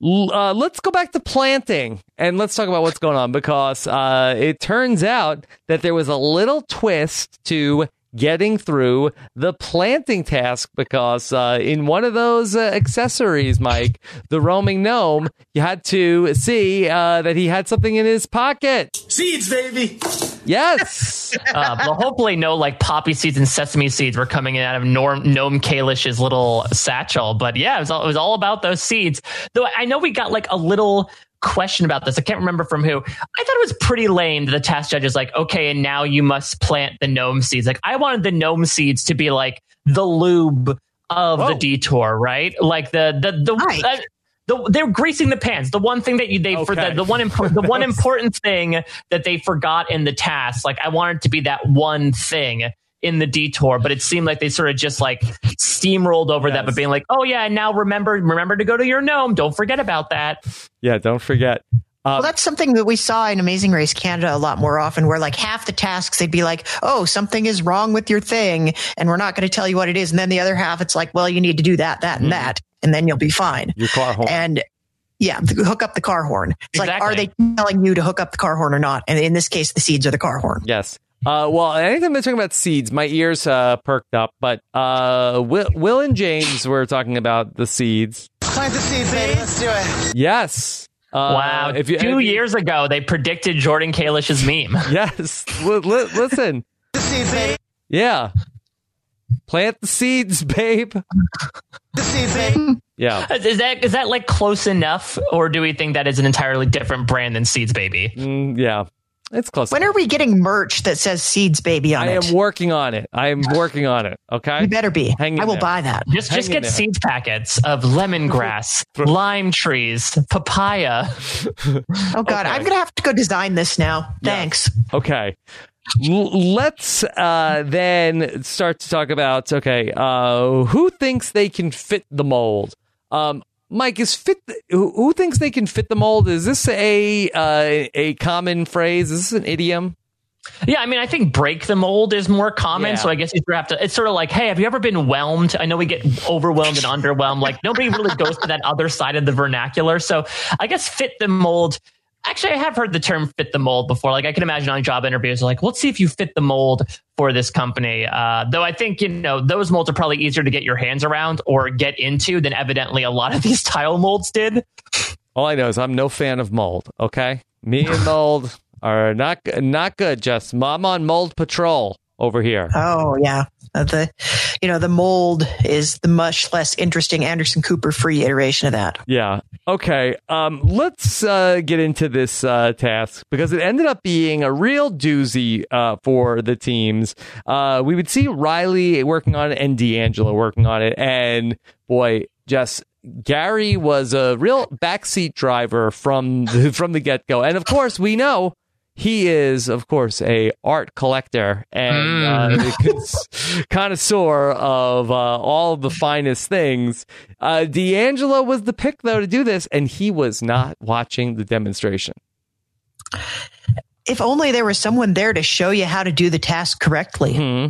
L- Uh, let's go back to planting and let's talk about what's going on because uh, it turns out that there was a little twist to getting through the planting task because uh, in one of those uh, accessories, Mike, the roaming gnome, you had to see uh, that he had something in his pocket. Seeds, baby. Yes. Uh, but hopefully, no like poppy seeds and sesame seeds were coming in out of Norm, Gnome Kalish's little satchel. But yeah, it was, all, it was all about those seeds. Though I know we got like a little question about this. I can't remember from who. I thought it was pretty lame that the task judge is like, okay, and now you must plant the gnome seeds. Like, I wanted the gnome seeds to be like the lube of the detour, right? Like the the the. Right. The, they're greasing the pans. The one thing that you they for the, the one impo- the one important thing that they forgot in the task. Like I wanted to be that one thing in the detour, but it seemed like they sort of just like steamrolled over that, but being like, oh yeah, and now remember remember to go to your gnome. Don't forget about that. yeah, don't forget. Well, that's something that we saw in Amazing Race Canada a lot more often, where like half the tasks they'd be like, "Oh, something is wrong with your thing, and we're not going to tell you what it is," and then the other half, it's like, "Well, you need to do that, that, and that, and then you'll be fine." Your car horn. And yeah, th- hook up the car horn. It's like, are they telling you to hook up the car horn or not? And in this case, the seeds are the car horn. Yes. Uh, well, anytime they're talking about seeds, my ears uh, perked up. But uh, Will, Will and James were talking about the seeds. Plant the seeds, baby. Let's do it. Yes. Uh, wow. If you, Two if you- years ago, they predicted Jordan Kalish's meme. Yes. Li- li- listen. The seeds, baby. Yeah. Plant the seeds, babe. The seeds, baby. Yeah. Is that is that like close enough, or do we think that is an entirely different brand than Seeds Baby? Mm, yeah. It's close. When are we getting merch that says "Seeds Baby" on I it? I am working on it. I am working on it. Okay. you better be. Hang I will there. buy that. Just Hang just get there. seeds packets of lemongrass, lime trees, papaya. Oh God, Okay. I'm gonna have to go design this now. Thanks. Okay. Let's uh, then start to talk about okay, uh, who thinks they can fit the mold? Um, Mike is fit. Who, who thinks they can fit the mold? Is this a uh, a common phrase? Is this an idiom? Yeah, I mean, I think break the mold is more common. Yeah. So I guess you have to. It's sort of like, hey, have you ever been whelmed? I know we get overwhelmed and underwhelmed. Like nobody really goes to that other side of the vernacular. So I guess fit the mold. Actually, I have heard the term fit the mold before. Like I can imagine on job interviews, like, let's see if you fit the mold for this company. Uh, though I think, you know, those molds are probably easier to get your hands around or get into than evidently a lot of these tile molds did. All I know is I'm no fan of mold. Okay, me and mold are not not good. Just I'm on mold patrol over here. Oh yeah, the you know the mold is the much less interesting Anderson Cooper free iteration of that. Yeah. Okay. Um, let's uh, get into this uh, task because it ended up being a real doozy uh, for the teams. Uh, we would see Riley working on it and DeAngelo working on it, and boy, just Gary was a real backseat driver from the, from the get go, and of course we know. He is, of course, a art collector and uh, a connoisseur of uh, all the finest things. Uh, DeAngelo was the pick, though, to do this, and he was not watching the demonstration. If only there was someone there to show you how to do the task correctly. Hmm.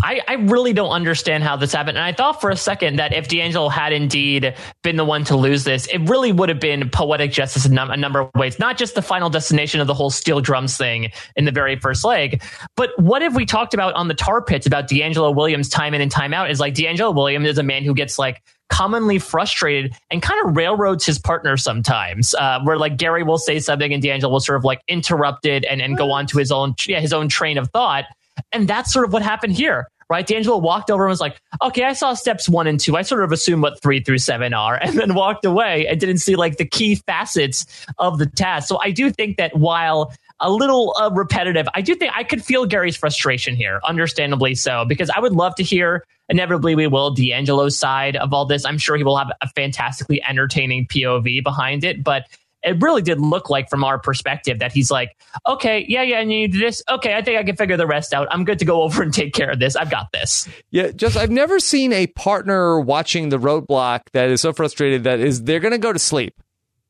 I, I really don't understand how this happened. And I thought for a second that if DeAngelo had indeed been the one to lose this, it really would have been poetic justice in a number of ways, not just the final destination of the whole steel drums thing in the very first leg. But what have we talked about on the tar pits about DeAngelo Williams time in and time out is like DeAngelo Williams is a man who gets like commonly frustrated and kind of railroads his partner sometimes, uh, where like Gary will say something and DeAngelo will sort of like interrupt it and, and go on to his own, yeah, his own train of thought. And that's sort of what happened here, right? DeAngelo walked over and was like, okay, I saw steps one and two. I sort of assume what three through seven are, and then walked away and didn't see like the key facets of the task. So I do think that while a little uh, repetitive, I do think I could feel Gary's frustration here, understandably so, because I would love to hear, inevitably we will, DeAngelo's side of all this. I'm sure he will have a fantastically entertaining POV behind it, but it really did look like from our perspective that he's like, okay, yeah, yeah, and you do this. Okay, I think I can figure the rest out. I'm good to go over and take care of this. I've got this. Yeah, just I've never seen a partner watching the roadblock that is so frustrated that is they're gonna go to sleep.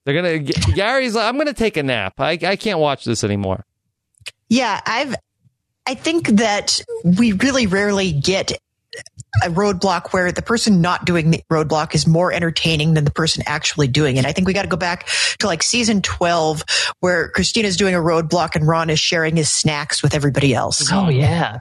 They're gonna Gary's like, I'm gonna take a nap. I I can't watch this anymore. Yeah, I've I think that we really rarely get a roadblock where the person not doing the roadblock is more entertaining than the person actually doing it. I think we got to go back to like season 12 where Christina's doing a roadblock and Ron is sharing his snacks with everybody else. Oh yeah.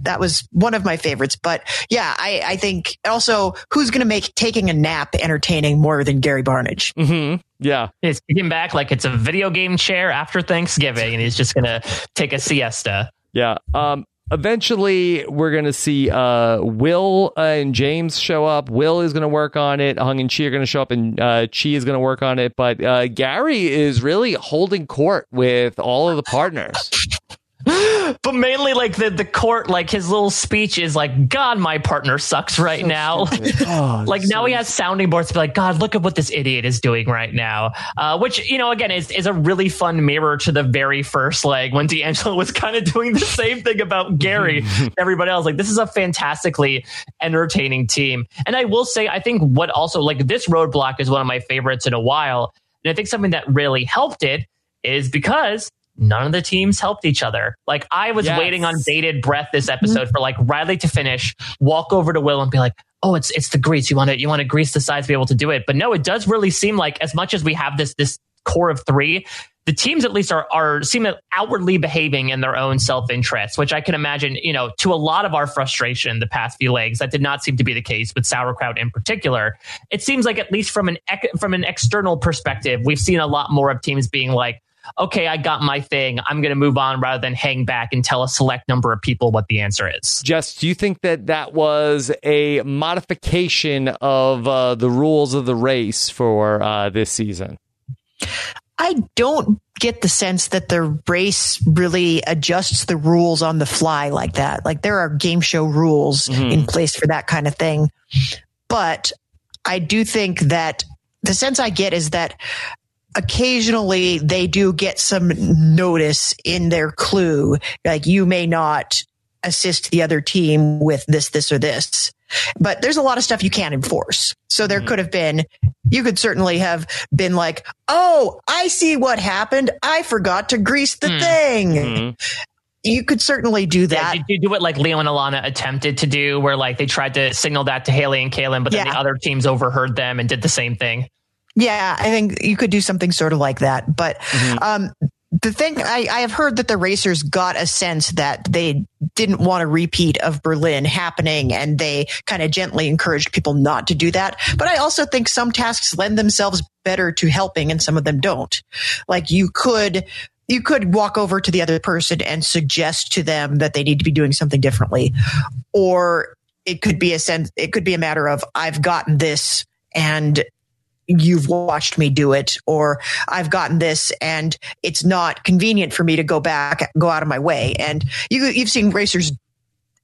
That was one of my favorites. But yeah, I, I think also who's going to make taking a nap entertaining more than Gary Barnidge? Mm-hmm. Yeah. He's kicking back like it's a video game chair after Thanksgiving and he's just going to take a siesta. Yeah. Um, eventually we're going to see uh, Will uh, and James show up. Will is going to work on it. Hung and Chi are going to show up, and uh, Chi is going to work on it. But uh, Gary is really holding court with all of the partners. but mainly like the the court like his little speech is like god my partner sucks right now. Oh, like now he has sounding boards to be like god look at what this idiot is doing right now. Uh, which you know again is, is a really fun mirror to the very first leg when d'angelo was kind of doing the same thing about gary everybody else. Like this is a fantastically entertaining team. And i will say i think what also like this roadblock is one of my favorites in a while. And i think something that really helped it is because none of the teams helped each other. Like I was Yes. waiting on bated breath this episode for like Riley to finish, walk over to Will and be like, "Oh, it's it's the grease. You want to you want to grease the sides to be able to do it." But no, it does really seem like as much as we have this this core of 3, the teams at least are are seem outwardly behaving in their own self-interest, which I can imagine, you know, to a lot of our frustration the past few legs that did not seem to be the case with sauerkraut in particular. It seems like at least from an from an external perspective, we've seen a lot more of teams being like okay, I got my thing. I'm going to move on rather than hang back and tell a select number of people what the answer is. Jess, do you think that that was a modification of uh, the rules of the race for uh, this season? I don't get the sense that the race really adjusts the rules on the fly like that. Like there are game show rules in place for that kind of thing. But I do think that the sense I get is that occasionally they do get some notice in their clue. Like you may not assist the other team with this, this, or this. But there's a lot of stuff you can't enforce. So there mm-hmm. could have been, you could certainly have been like, oh, I see what happened. I forgot to grease the mm-hmm. thing. You could certainly do Yeah, that. did you do what like Leo and Alana attempted to do, where like they tried to signal that to Haley and Kaylin, but then Yeah. the other teams overheard them and did the same thing? Yeah, I think you could do something sort of like that. But um, the thing I, I have heard that the racers got a sense that they didn't want a repeat of Berlin happening and they kind of gently encouraged people not to do that. But I also think some tasks lend themselves better to helping and some of them don't. Like you could you could walk over to the other person and suggest to them that they need to be doing something differently. Or it could be a sense it could be a matter of I've gotten this and you've watched me do it or I've gotten this and it's not convenient for me to go back go out of my way. And you you've seen racers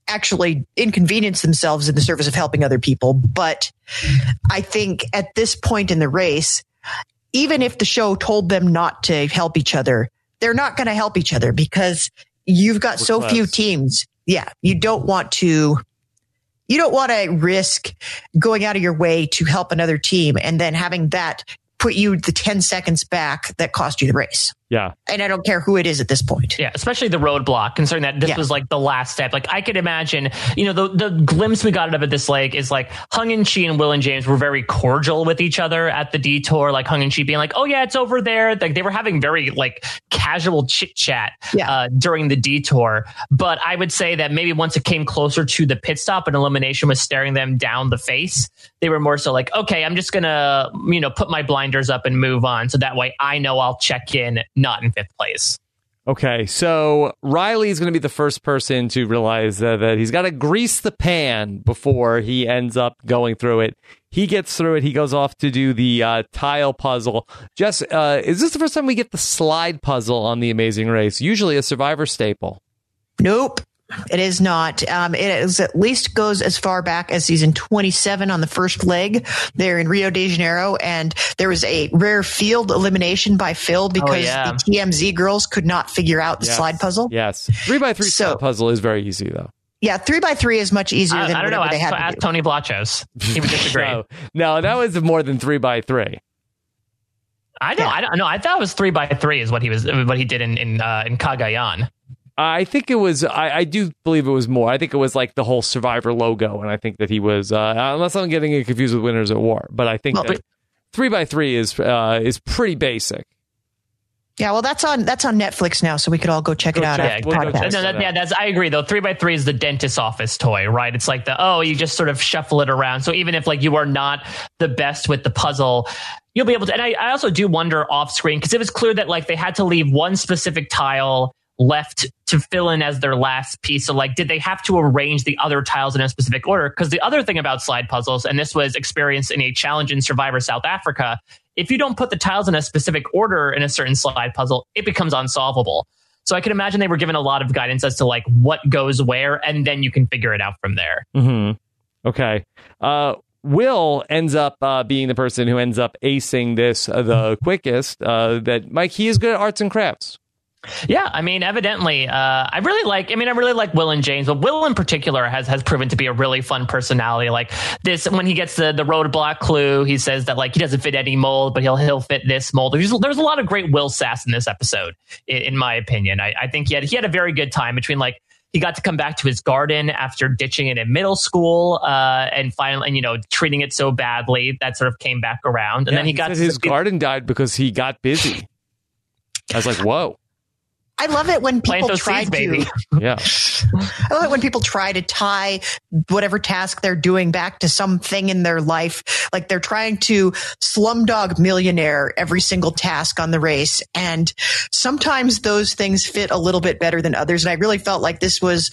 actually inconvenience themselves in the service of helping other people. But I think at this point in the race even if the show told them not to help each other they're not going to help each other because you've got so few teams. Yeah you don't want to you don't want to risk going out of your way to help another team and then having that put you the 10 seconds back that cost you the race. Yeah. And I don't care who it is at this point. Yeah, especially the roadblock, considering that this Yeah. was like the last step. Like I could imagine, you know, the the glimpse we got out of it this lake is like Hung and Chi and Will and James were very cordial with each other at the detour. Like Hung and Chi being like, "Oh yeah, it's over there." Like they were having very like casual chit chat Yeah. uh, during the detour. But I would say that maybe once it came closer to the pit stop and elimination was staring them down the face, they were more so like, "Okay, I'm just gonna you know put my blinders up and move on, so that way I know I'll check in, not in fifth place." Okay, so Riley is going to be the first person to realize uh, that he's got to grease the pan before he ends up going through it. He gets through it. He goes off to do the uh, tile puzzle. Jess, uh, is this the first time we get the slide puzzle on the Amazing Race? Usually a Survivor staple. Nope. It is not. Um, it is at least goes as far back as season 27 on the first leg there in Rio de Janeiro. And there was a rare field elimination by Phil because yeah. the TMZ girls could not figure out the Yes. slide puzzle. Yes, three by three So- slide puzzle is very easy though. Yeah, three by three is much easier I, than I don't know. whatever they had to ask do. Tony Vlachos. He would disagree. No, no, that was more than three by three. I know. Yeah. I don't know. I thought it was three by three is what he was what he did in in uh, in Cagayan. I think it was. I, I do believe it was more. I think it was like the whole Survivor logo, and I think that he was. Uh, unless I'm getting it confused with Winners at War, but I think Well, that but- three by three is uh, is pretty basic. Yeah, well, that's on that's on Netflix now, so we could all go check Go it out check- after we'll the go podcast. check No, that, that yeah, that's I agree though. Three by three is the dentist office toy, right? It's like the oh, you just sort of shuffle it around. So even if like you are not the best with the puzzle, you'll be able to. And I, I also do wonder off screen because it was clear that like they had to leave one specific tile left to fill in as their last piece. So like, did they have to arrange the other tiles in a specific order? Because the other thing about slide puzzles, and this was experienced in a challenge in Survivor South Africa, if you don't put the tiles in a specific order in a certain slide puzzle, it becomes unsolvable. So I can imagine they were given a lot of guidance as to like what goes where, and then you can figure it out from there. Mm-hmm. Okay. Uh, Will ends up uh, being the person who ends up acing this uh, the quickest. Uh, that Mike, he is good at arts and crafts. Yeah, I mean, evidently, uh, I really like. I mean, I really like Will and James, but Will in particular has has proven to be a really fun personality. Like this, when he gets the the roadblock clue, he says that like he doesn't fit any mold, but he'll he'll fit this mold. There's there's a lot of great Will sass in this episode, in, in my opinion. I, I think he had he had a very good time between like. He got to come back to his garden after ditching it in middle school, uh, and finally, and you know, treating it so badly that sort of came back around. And Yeah, then he, got said to his garden died because he got busy. I was like, whoa, I love it when people those try seeds, to. baby. yeah. I love it when people try to tie whatever task they're doing back to something in their life. Like they're trying to slumdog millionaire every single task on the race. And sometimes those things fit a little bit better than others. And I really felt like this was.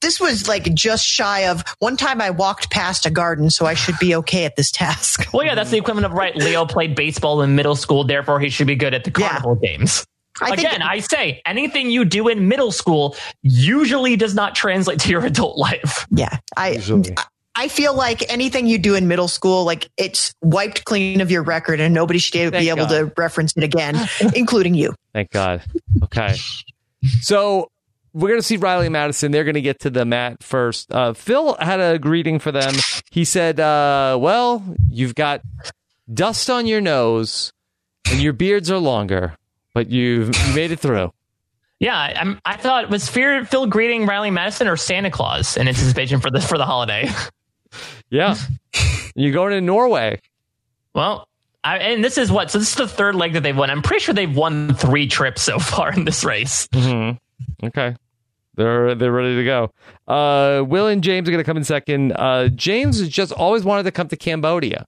This was like just shy of one time I walked past a garden, so I should be okay at this task. Well, yeah, that's the equivalent of right. Leo played baseball in middle school, therefore he should be good at the Yeah. carnival games. I think Again, I say anything you do in middle school usually does not translate to your adult life. Yeah. I Usually. I feel like anything you do in middle school, like it's wiped clean of your record and nobody should be able God. to reference it again, including you. Thank God. Okay. So we're going to see Riley and Madison. They're going to get to the mat first. Uh, Phil had a greeting for them. He said, uh, Well, you've got dust on your nose and your beards are longer, but you've you made it through. Yeah, I, I'm, I thought was Fear Phil greeting Riley Madison or Santa Claus in anticipation for the for the holiday. Yeah. You're going to Norway. Well, I, and this is what so this is the third leg that they've won. I'm pretty sure they've won three trips so far in this race. Mm-hmm. Okay. They're they're ready to go. Uh, Will and James are going to come in second. Uh, James has just always wanted to come to Cambodia.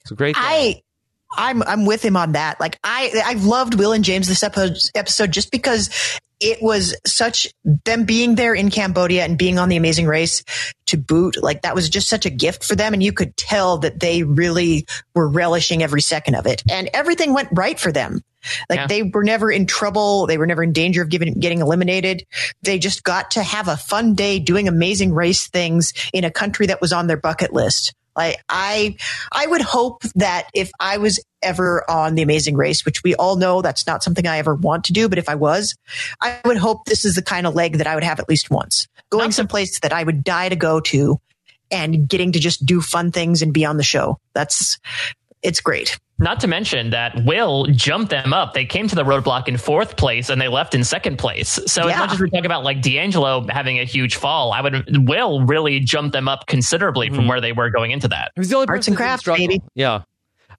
It's a great. thing. I I'm I'm with him on that. Like I I loved Will and James this epi- episode just because it was such them being there in Cambodia and being on the Amazing Race to boot. Like that was just such a gift for them, and you could tell that they really were relishing every second of it, and everything went right for them. Like Yeah. they were never in trouble. They were never in danger of giving, getting eliminated. They just got to have a fun day doing amazing race things in a country that was on their bucket list. Like I, I would hope that if I was ever on the amazing race, which we all know that's not something I ever want to do, but if I was, I would hope this is the kind of leg that I would have at least once going someplace that I would die to go to and getting to just do fun things and be on the show. That's, it's great. Not to mention that Will jumped them up. They came to the roadblock in fourth place and they left in second place. So Yeah. as much as we talk about like DeAngelo having a huge fall, I would Will really jumped them up considerably from where they were going into that. He was the only Arts person and that crafts, baby. Yeah.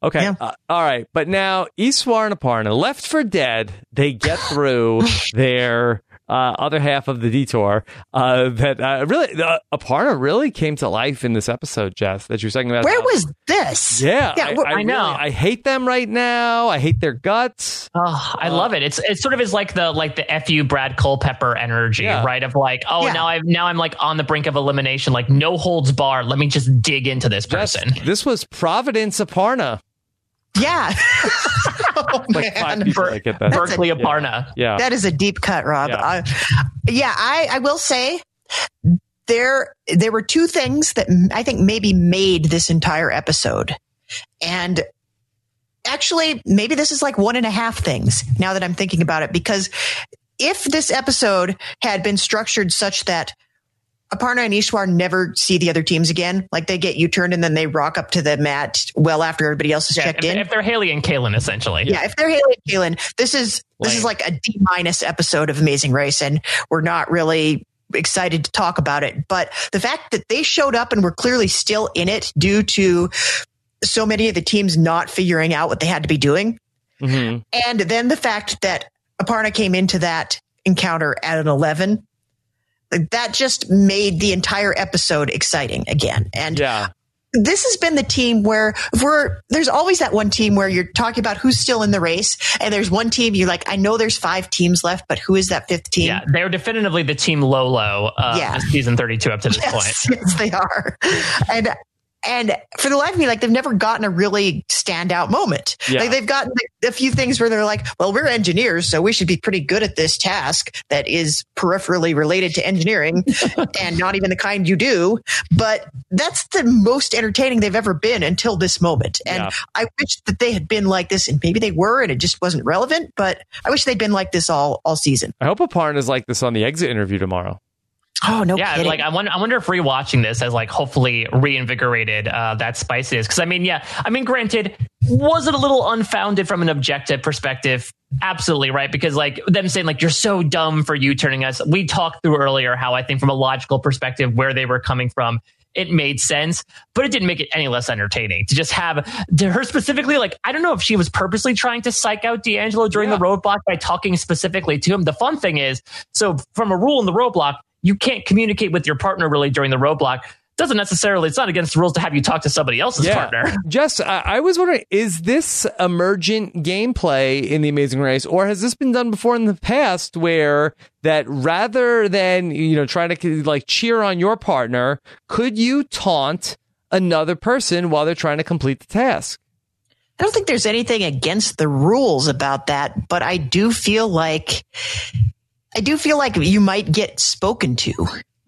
Okay. Yeah. Uh, all right. But now Eswar and Aparna left for dead. They get through their uh, other half of the detour. Uh, that uh, really, uh, Aparna really came to life in this episode, Jess. That you're talking about. Where was this? Yeah, Yeah, I, I, I know. really- I hate them right now. I hate their guts. Oh, I love it. It's it sort of is like the like the fu Brad Culpepper energy, Yeah. right? Of like, oh, Yeah. now I now I'm like on the brink of elimination, like no holds bar. Let me just dig into this Jess, person. this was Providence Aparna. Yeah. oh, Like five man. people that get that. Berkeley Aparna. Yeah. That is a deep cut, Rob. Yeah. Uh, yeah, I, I will say there there were two things that I think maybe made this entire episode, and actually maybe this is like one and a half things. Now that I'm thinking about it, because if this episode had been structured such that Aparna and Eswar never see the other teams again. Like they get U turned and then they rock up to the mat well after everybody else is yeah, checked if, in. If they're Haley and Kalen, essentially. Yeah, yeah. if they're Haley and Kalen, this is Lame. this is like a D minus episode of Amazing Race, and we're not really excited to talk about it. But the fact that they showed up and were clearly still in it due to so many of the teams not figuring out what they had to be doing. Mm-hmm. And then the fact that Aparna came into that encounter at an 11 that just made the entire episode exciting again. And Yeah. this has been the team where we're there's always that one team where you're talking about who's still in the race and there's one team you're like i know there's five teams left but who is that fifth team Yeah, they're definitively the team Lolo uh, Yeah. season 32 up to this point. yes, yes they are and and for the life of me like they've never gotten a really standout moment Yeah. like they've gotten a few things where they're like well we're engineers so we should be pretty good at this task that is peripherally related to engineering and not even the kind you do but that's the most entertaining they've ever been until this moment and Yeah. i wish that they had been like this and maybe they were and it just wasn't relevant but i wish they'd been like this all all season I hope Aparna is like this on the exit interview tomorrow. Oh no yeah, kidding. like I wonder, I wonder if rewatching this has like hopefully reinvigorated uh, that spiciness. Because I mean, yeah, I mean, granted, was it a little unfounded from an objective perspective? Absolutely right. Because like them saying like you're so dumb for you turning us. We talked through earlier how I think from a logical perspective where they were coming from. It made sense, but it didn't make it any less entertaining to just have to her specifically. Like, I don't know if she was purposely trying to psych out DeAngelo during Yeah. the roadblock by talking specifically to him. The fun thing is, so from a rule in the roadblock, you can't communicate with your partner really during the roadblock. Doesn't necessarily, it's not against the rules to have you talk to somebody else's partner. Jess, I, I was wondering, is this emergent gameplay in the Amazing Race, or has this been done before in the past, where that rather than you know trying to like cheer on your partner, could you taunt another person while they're trying to complete the task? I don't think there's anything against the rules about that, but I do feel like I do feel like you might get spoken to.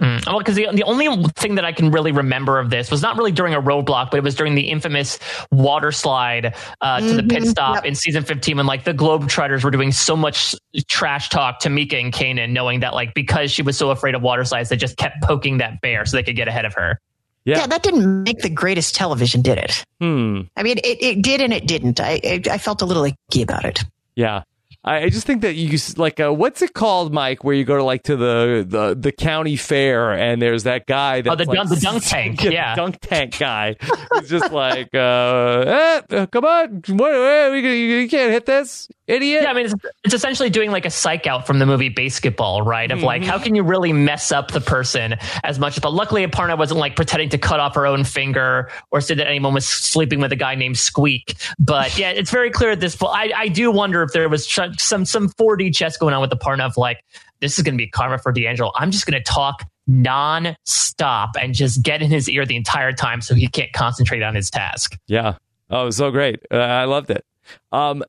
Mm. Well, because the, the only thing that I can really remember of this was not really during a roadblock, but it was during the infamous water slide uh, to the pit Mhm, stop yep. in season 15 when like the Globetrotters were doing so much trash talk to Mika and Canaan, knowing that like because she was so afraid of water slides, they just kept poking that bear so they could get ahead of her. Yeah. Yeah, that didn't make the greatest television, did it? Hmm. I mean, it, it did and it didn't. I, I I felt a little icky about it. Yeah. I I just think that you like uh, what's it called, Mike? Where you go to like to the the, the county fair and there's that guy that Oh, the dunk- the dunk tank, yeah. dunk tank guy. He's just like, uh, eh, come on, what, what, we, you, you can't hit this, idiot. Yeah, I mean, it's, it's essentially doing like a psych out from the movie Basketball, right? Of like, how can you really mess up the person as much? But luckily, Aparna wasn't like pretending to cut off her own finger or said that anyone was sleeping with a guy named Squeak. But yeah, it's very clear at this point. I, I do wonder if there was some some 4D chess going on with Aparna of like, this is going to be karma for DeAngelo. I'm just going to talk non-stop and just get in his ear the entire time so he can't concentrate on his task. Yeah. Oh, so great. Uh, I loved it. Um,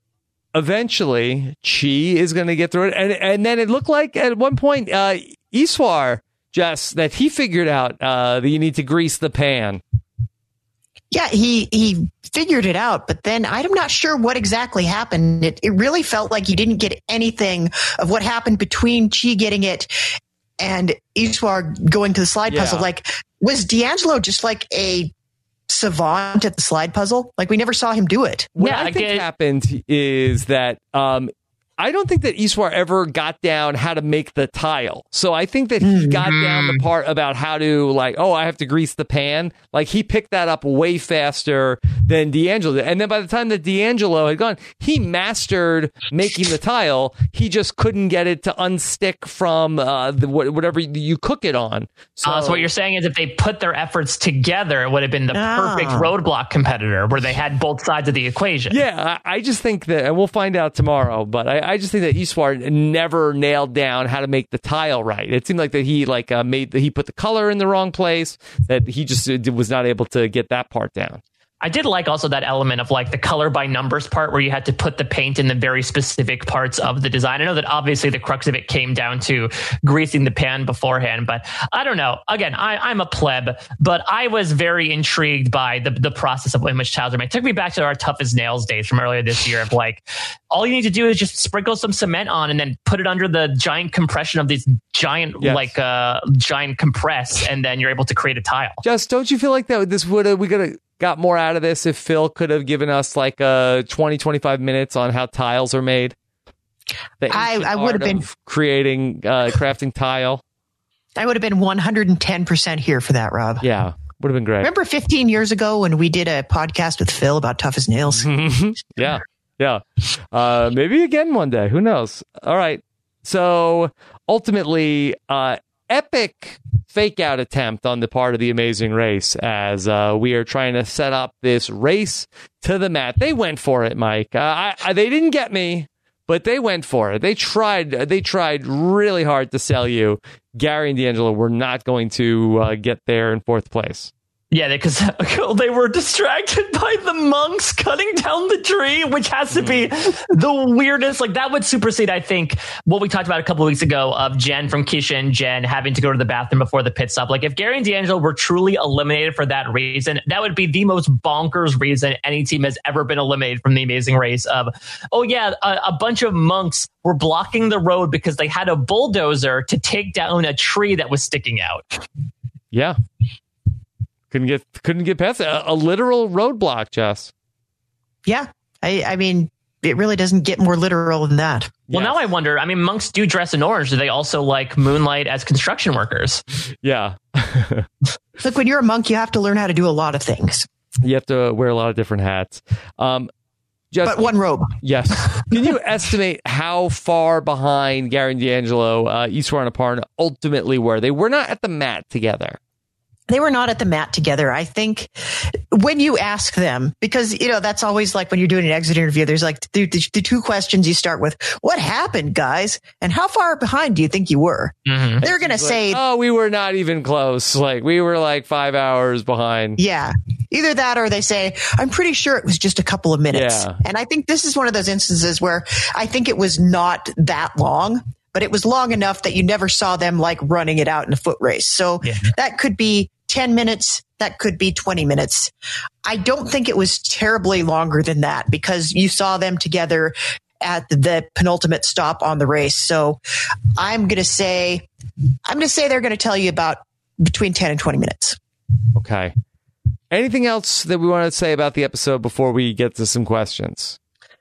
eventually, Chi is going to get through it, and and then it looked like at one point, uh, Eswar just that he figured out uh, that you need to grease the pan. Yeah, he he figured it out, but then I'm not sure what exactly happened. It it really felt like you didn't get anything of what happened between Chi getting it and Eswar going to the slide Yeah. puzzle. Like, was DeAngelo just like a savant at the slide puzzle. Like we never saw him do it. What Yeah, I I think get- happened is that um, I don't think that Eswar ever got down how to make the tile. So I think that he got down the part about how to like, oh, I have to grease the pan. Like he picked that up way faster than DeAngelo did. And then by the time that DeAngelo had gone, he mastered making the tile. He just couldn't get it to unstick from uh, the, whatever you cook it on. So, Uh, so what you're saying is if they put their efforts together, it would have been the Ah. perfect roadblock competitor where they had both sides of the equation. Yeah, I, I just think that, and we'll find out tomorrow. But I, I just think that Eswar never nailed down how to make the tile right. It seemed like that he like uh, made he put the color in the wrong place. That he just uh, was not able to get that part down. I did like also that element of like the color by numbers part where you had to put the paint in the very specific parts of the design. I know that obviously the crux of it came down to greasing the pan beforehand, but I don't know. Again, I, I'm a pleb, but I was very intrigued by the, the process of in which tiles are made. It took me back to our tough as nails days from earlier this year of like, all you need to do is just sprinkle some cement on and then put it under the giant compression of these giant, Yes. like, uh, giant compress, and then you're able to create a tile. Just don't you feel like that this would have we could have got more out of this if Phil could have given us like uh 20 25 minutes on how tiles are made? I- I would have been- creating uh crafting tile. I would have been 110% here for that, Rob. Yeah, would have been great. Remember 15 years ago when we did a podcast with Phil about tough as nails? yeah, yeah. Uh, maybe again one day. Who knows? All right. So ultimately, uh, epic fake out attempt on the part of the Amazing Race as uh, we are trying to set up this race to the mat. They went for it, Mike. Uh, I, I, they didn't get me. But they went for it. They tried. They tried really hard to sell you. Gary and DeAngelo were not going to uh, get there in fourth place. Yeah, because they were distracted by the monks cutting down the tree, which has to be hmm. the weirdest. Like that would supersede, I think, what we talked about a couple of weeks ago of Jen from Keisha and Jen having to go to the bathroom before the pit stop. Like if Gary and DeAngelo were truly eliminated for that reason, that would be the most bonkers reason any team has ever been eliminated from the Amazing Race. Of oh yeah, a, a bunch of monks were blocking the road because they had a bulldozer to take down a tree that was sticking out. Yeah. Couldn't get couldn't get past it. A, a literal roadblock, Jess. Yeah. I, I mean, it really doesn't get more literal than that. Well, Yes. now I wonder. I mean, monks do dress in orange. Do they also like moonlight as construction workers? Yeah. Look, when you're a monk, you have to learn how to do a lot of things, You have to wear a lot of different hats. Um just but one robe. yes. Can you estimate how far behind Gary and DeAngelo, uh, Eswar and Aparna ultimately were? They were not at the mat together. They were not at the mat together. I think when you ask them, because, you know, that's always like when you're doing an exit interview, there's like the, the, the two questions you start with. What happened, guys? And how far behind do you think you were? Mm-hmm. They're going to It's like, say, oh, we were not even close. Like we were like five hours behind. Yeah. Either that or they say, I'm pretty sure it was just a couple of minutes. Yeah. And I think this is one of those instances where I think it was not that long, but it was long enough that you never saw them like running it out in a foot race. So Yeah. that could be 10 minutes. That could be 20 minutes. I don't think it was terribly longer than that because you saw them together at the penultimate stop on the race. So I'm going to say, I'm going to say they're going to tell you about between 10 and 20 minutes. Okay. Anything else that we want to say about the episode before we get to some questions?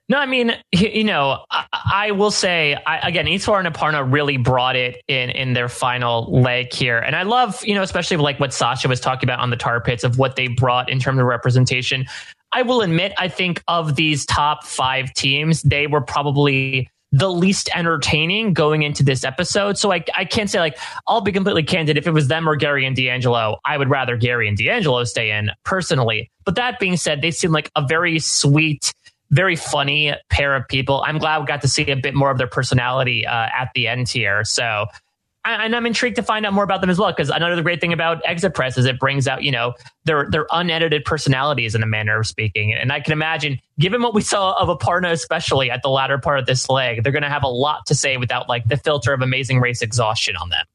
No, I mean, you know, I, I will say I, again, Eswar and Aparna really brought it in in their final leg here, and I love, you know, especially like what Sasha was talking about on the tar pits of what they brought in terms of representation. I will admit, I think of these top five teams, they were probably the least entertaining going into this episode. So I, I can't say like I'll be completely candid. If it was them or Gary and DeAngelo, I would rather Gary and DeAngelo stay in personally. But that being said, they seem like a very sweet, very funny pair of people. I'm glad we got to see a bit more of their personality uh, at the end here. So. And I'm intrigued to find out more about them as well because another great thing about Exit Press is it brings out you know their their unedited personalities in a manner of speaking. And I can imagine, given what we saw of Aparna, especially at the latter part of this leg, they're going to have a lot to say without like the filter of Amazing Race exhaustion on them.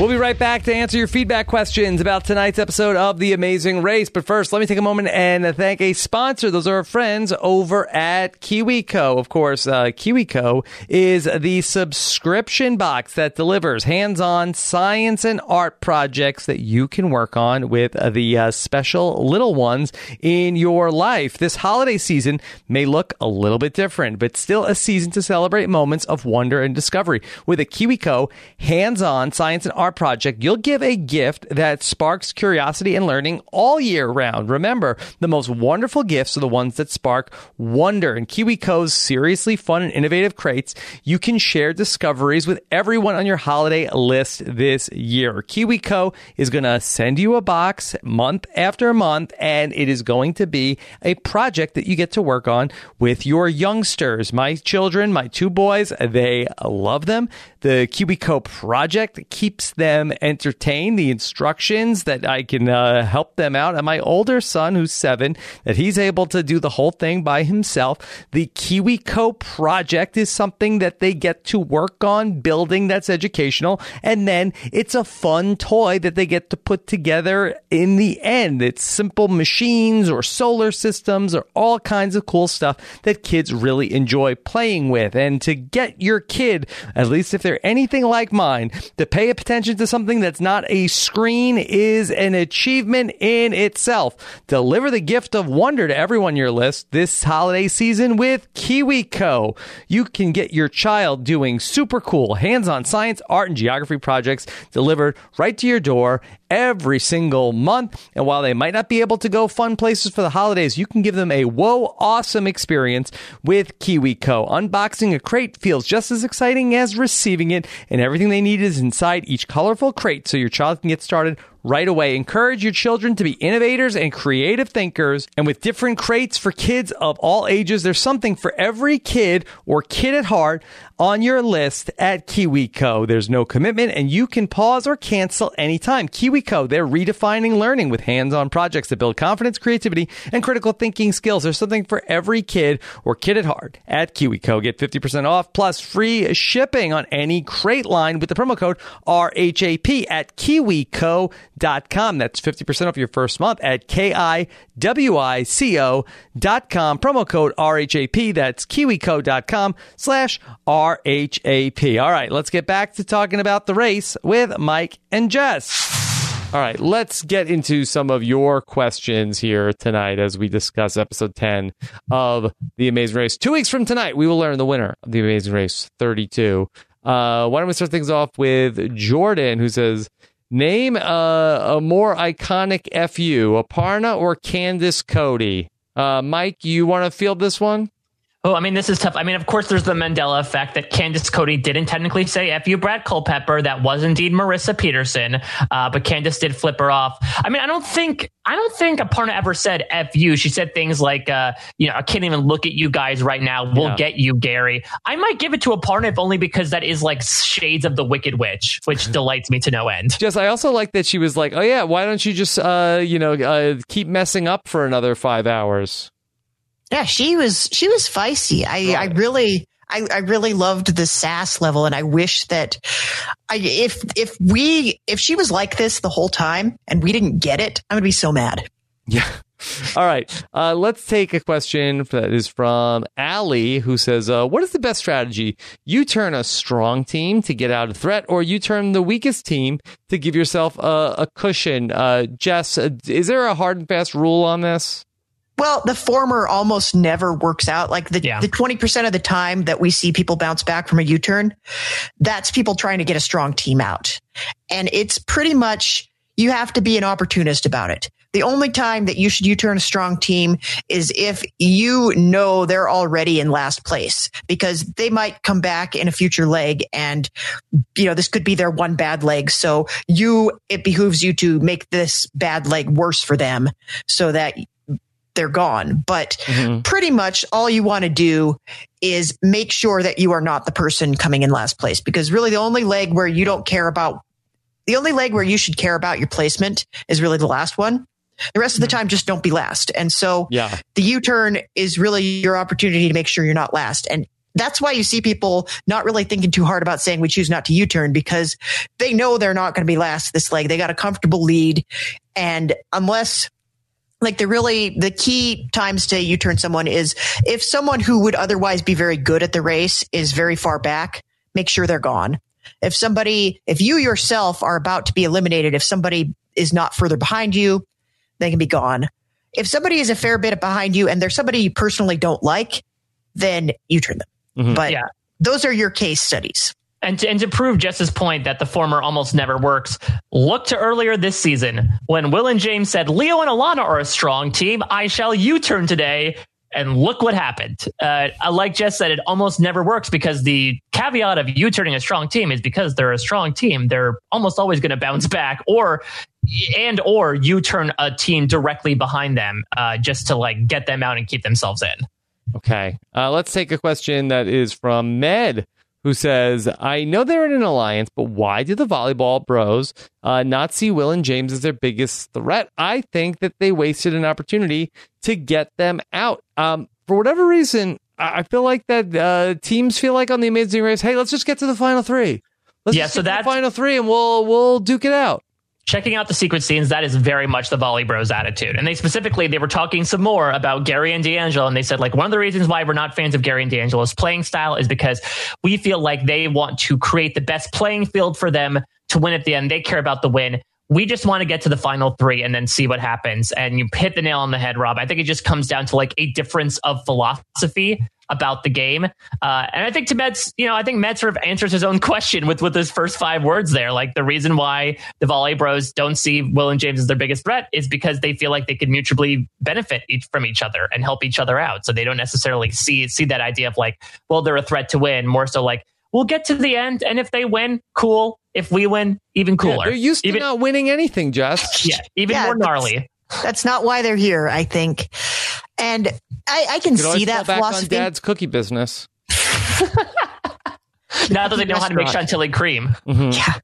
We'll be right back to answer your feedback questions about tonight's episode of The Amazing Race. But first, let me take a moment and thank a sponsor. Those are our friends over at KiwiCo. Of course, uh, KiwiCo is the subscription box that delivers hands on science and art projects that you can work on with the uh, special little ones in your life. This holiday season may look a little bit different, but still a season to celebrate moments of wonder and discovery. With a KiwiCo hands on science and art project, you'll give a gift that sparks curiosity and learning all year round. Remember, the most wonderful gifts are the ones that spark wonder. And KiwiCo's seriously fun and innovative crates, you can share discoveries with everyone on your holiday list this year. KiwiCo is going to send you a box month after month, and it is going to be a project that you get to work on with your youngsters. My children, my two boys, they love them. The KiwiCo project keeps them entertained. The instructions that I can uh, help them out. And my older son, who's seven, that he's able to do the whole thing by himself. The KiwiCo project is something that they get to work on building that's educational. And then it's a fun toy that they get to put together in the end. It's simple machines or solar systems or all kinds of cool stuff that kids really enjoy playing with. And to get your kid, at least if they're anything like mine, to pay attention to something that's not a screen is an achievement in itself. Deliver the gift of wonder to everyone on your list this holiday season with KiwiCo. You can get your child doing super cool hands-on science, art, and geography projects delivered right to your door every single month. And while they might not be able to go fun places for the holidays, you can give them a whoa awesome experience with KiwiCo. Unboxing a crate feels just as exciting as receiving it, and everything they need is inside each colorful crate so your child can get started right away. Encourage your children to be innovators and creative thinkers. And with different crates for kids of all ages, there's something for every kid or kid at heart on your list at KiwiCo. There's no commitment and you can pause or cancel anytime. KiwiCo, they're redefining learning with hands-on projects that build confidence, creativity, and critical thinking skills. There's something for every kid or kid at heart at KiwiCo. Get 50% off plus free shipping on any crate line with the promo code RHAP at KiwiCo.com. That's 50% off your first month at K-I-W-I-C-O.com. Promo code RHAP. That's KiwiCo.com slash RHAP. All right, let's get back to talking about the race with Mike and Jess. All right, let's get into some of your questions here tonight as we discuss episode 10 of The Amazing Race. Two weeks from tonight, we will learn the winner of The Amazing Race 32. Uh, why don't we start things off with Jordan, who says, Name a, a more iconic FU, Aparna or Candice Cody? Uh, Mike, you want to field this one? Oh, I mean, this is tough. I mean, of course, there's the Mandela effect that Candice Cody didn't technically say F you, Brad Culpepper. That was indeed Marissa Peterson. Uh, but Candice did flip her off. I mean, I don't think, I don't think Aparna ever said F you. She said things like, uh, you know, I can't even look at you guys right now. We'll Yeah. get you, Gary. I might give it to Aparna if only because that is like shades of the Wicked Witch, which delights me to no end. Jess, I also like that she was like, oh, yeah, why don't you just, uh, you know, uh, keep messing up for another five hours? Yeah, she was she was feisty. I I really I, I really loved the sass level, and I wish that I if if we if she was like this the whole time and we didn't get it, I'm gonna be so mad. Yeah. All right. Uh, let's take a question that is from Allie, who says, uh, What is the best strategy? You turn a strong team to get out of threat, or you turn the weakest team to give yourself a, a cushion? Uh, Jess, uh, is there a hard and fast rule on this? Well, the former almost never works out. Like the Yeah. the twenty percent of the time that we see people bounce back from a U turn, that's people trying to get a strong team out, and it's pretty much you have to be an opportunist about it. The only time that you should U turn a strong team is if you know they're already in last place because they might come back in a future leg and you know this could be their one bad leg so you it behooves you to make this bad leg worse for them so that they're gone. But mm-hmm. pretty much all you want to do is make sure that you are not the person coming in last place because really the only leg where you don't care about the only leg where you should care about your placement is really the last one. The rest of the mm-hmm. time, just don't be last. And so Yeah. the U turn is really your opportunity to make sure you're not last. And that's why you see people not really thinking too hard about saying we choose not to U-turn because they know they're not going to be last this leg. They got a comfortable lead. And unless like the really the key times to U-turn someone is if someone who would otherwise be very good at the race is very far back, make sure they're gone. If somebody, if you yourself are about to be eliminated, if somebody is not further behind you, they can be gone. If somebody is a fair bit behind you and there's somebody you personally don't like, then you turn them. Mhm. But Yeah. those are your case studies. And to, and to prove Jess's point that the former almost never works, look to earlier this season when Will and James said Leo and Alana are a strong team. I shall U-turn today. And look what happened. Uh, like Jess said, it almost never works because the caveat of U-turning a strong team is because they're a strong team. They're almost always going to bounce back, or and or you turn a team directly behind them uh, just to like get them out and keep themselves in. Okay. Uh, let's take a question that is from Med, who says, I know they're in an alliance, but why do the volleyball bros uh, not see Will and James as their biggest threat? I think that they wasted an opportunity to get them out. Um, for whatever reason, I feel like that uh, teams feel like on the Amazing Race, hey, let's just get to the final three. Let's Yeah, just so get to the final three, and we'll we'll duke it out. Checking out the secret scenes that is very much the volley bros attitude. And they specifically they were talking some more about gary and d'angelo and they said like one of the reasons why we're not fans of gary and d'angelo's playing style is because we feel like they want to create the best playing field for them to win at the end. They care about the win we just want to get to the final three and then see what happens and you hit the nail on the head rob i think it just comes down to like a difference of philosophy about the game. Uh, and I think to Mets, you know, I think Mets sort of answers his own question with with his first five words there. Like the reason why the Volley Bros don't see Will and James as their biggest threat is because they feel like they could mutually benefit each, from each other and help each other out. So they don't necessarily see see that idea of like, well, they're a threat to win. More so like, we'll get to the end, and if they win, cool. If we win, even Yeah, cooler. they're used to even, not winning anything, Jess. yeah, even Yeah, more gnarly. That's not why they're here, I think. And I, I can see that back on philosophy. Dad's cookie business. Now that they know how to make chantilly cream. Mhm.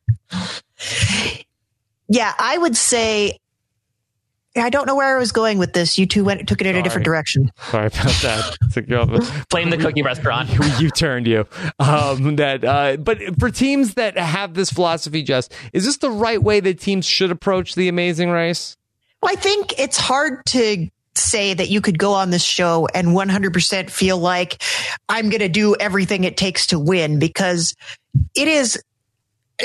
Yeah, I would say. I don't know where I was going with this. You two went took it in Sorry. a different direction. Sorry about that. Took you off. Blame the cookie restaurant. you turned you. Um, that, uh, but for teams that have this philosophy, Jess, is this the right way that teams should approach the Amazing Race? Well, I think it's hard to say that you could go on this show and 100% feel like I'm going to do everything it takes to win because it is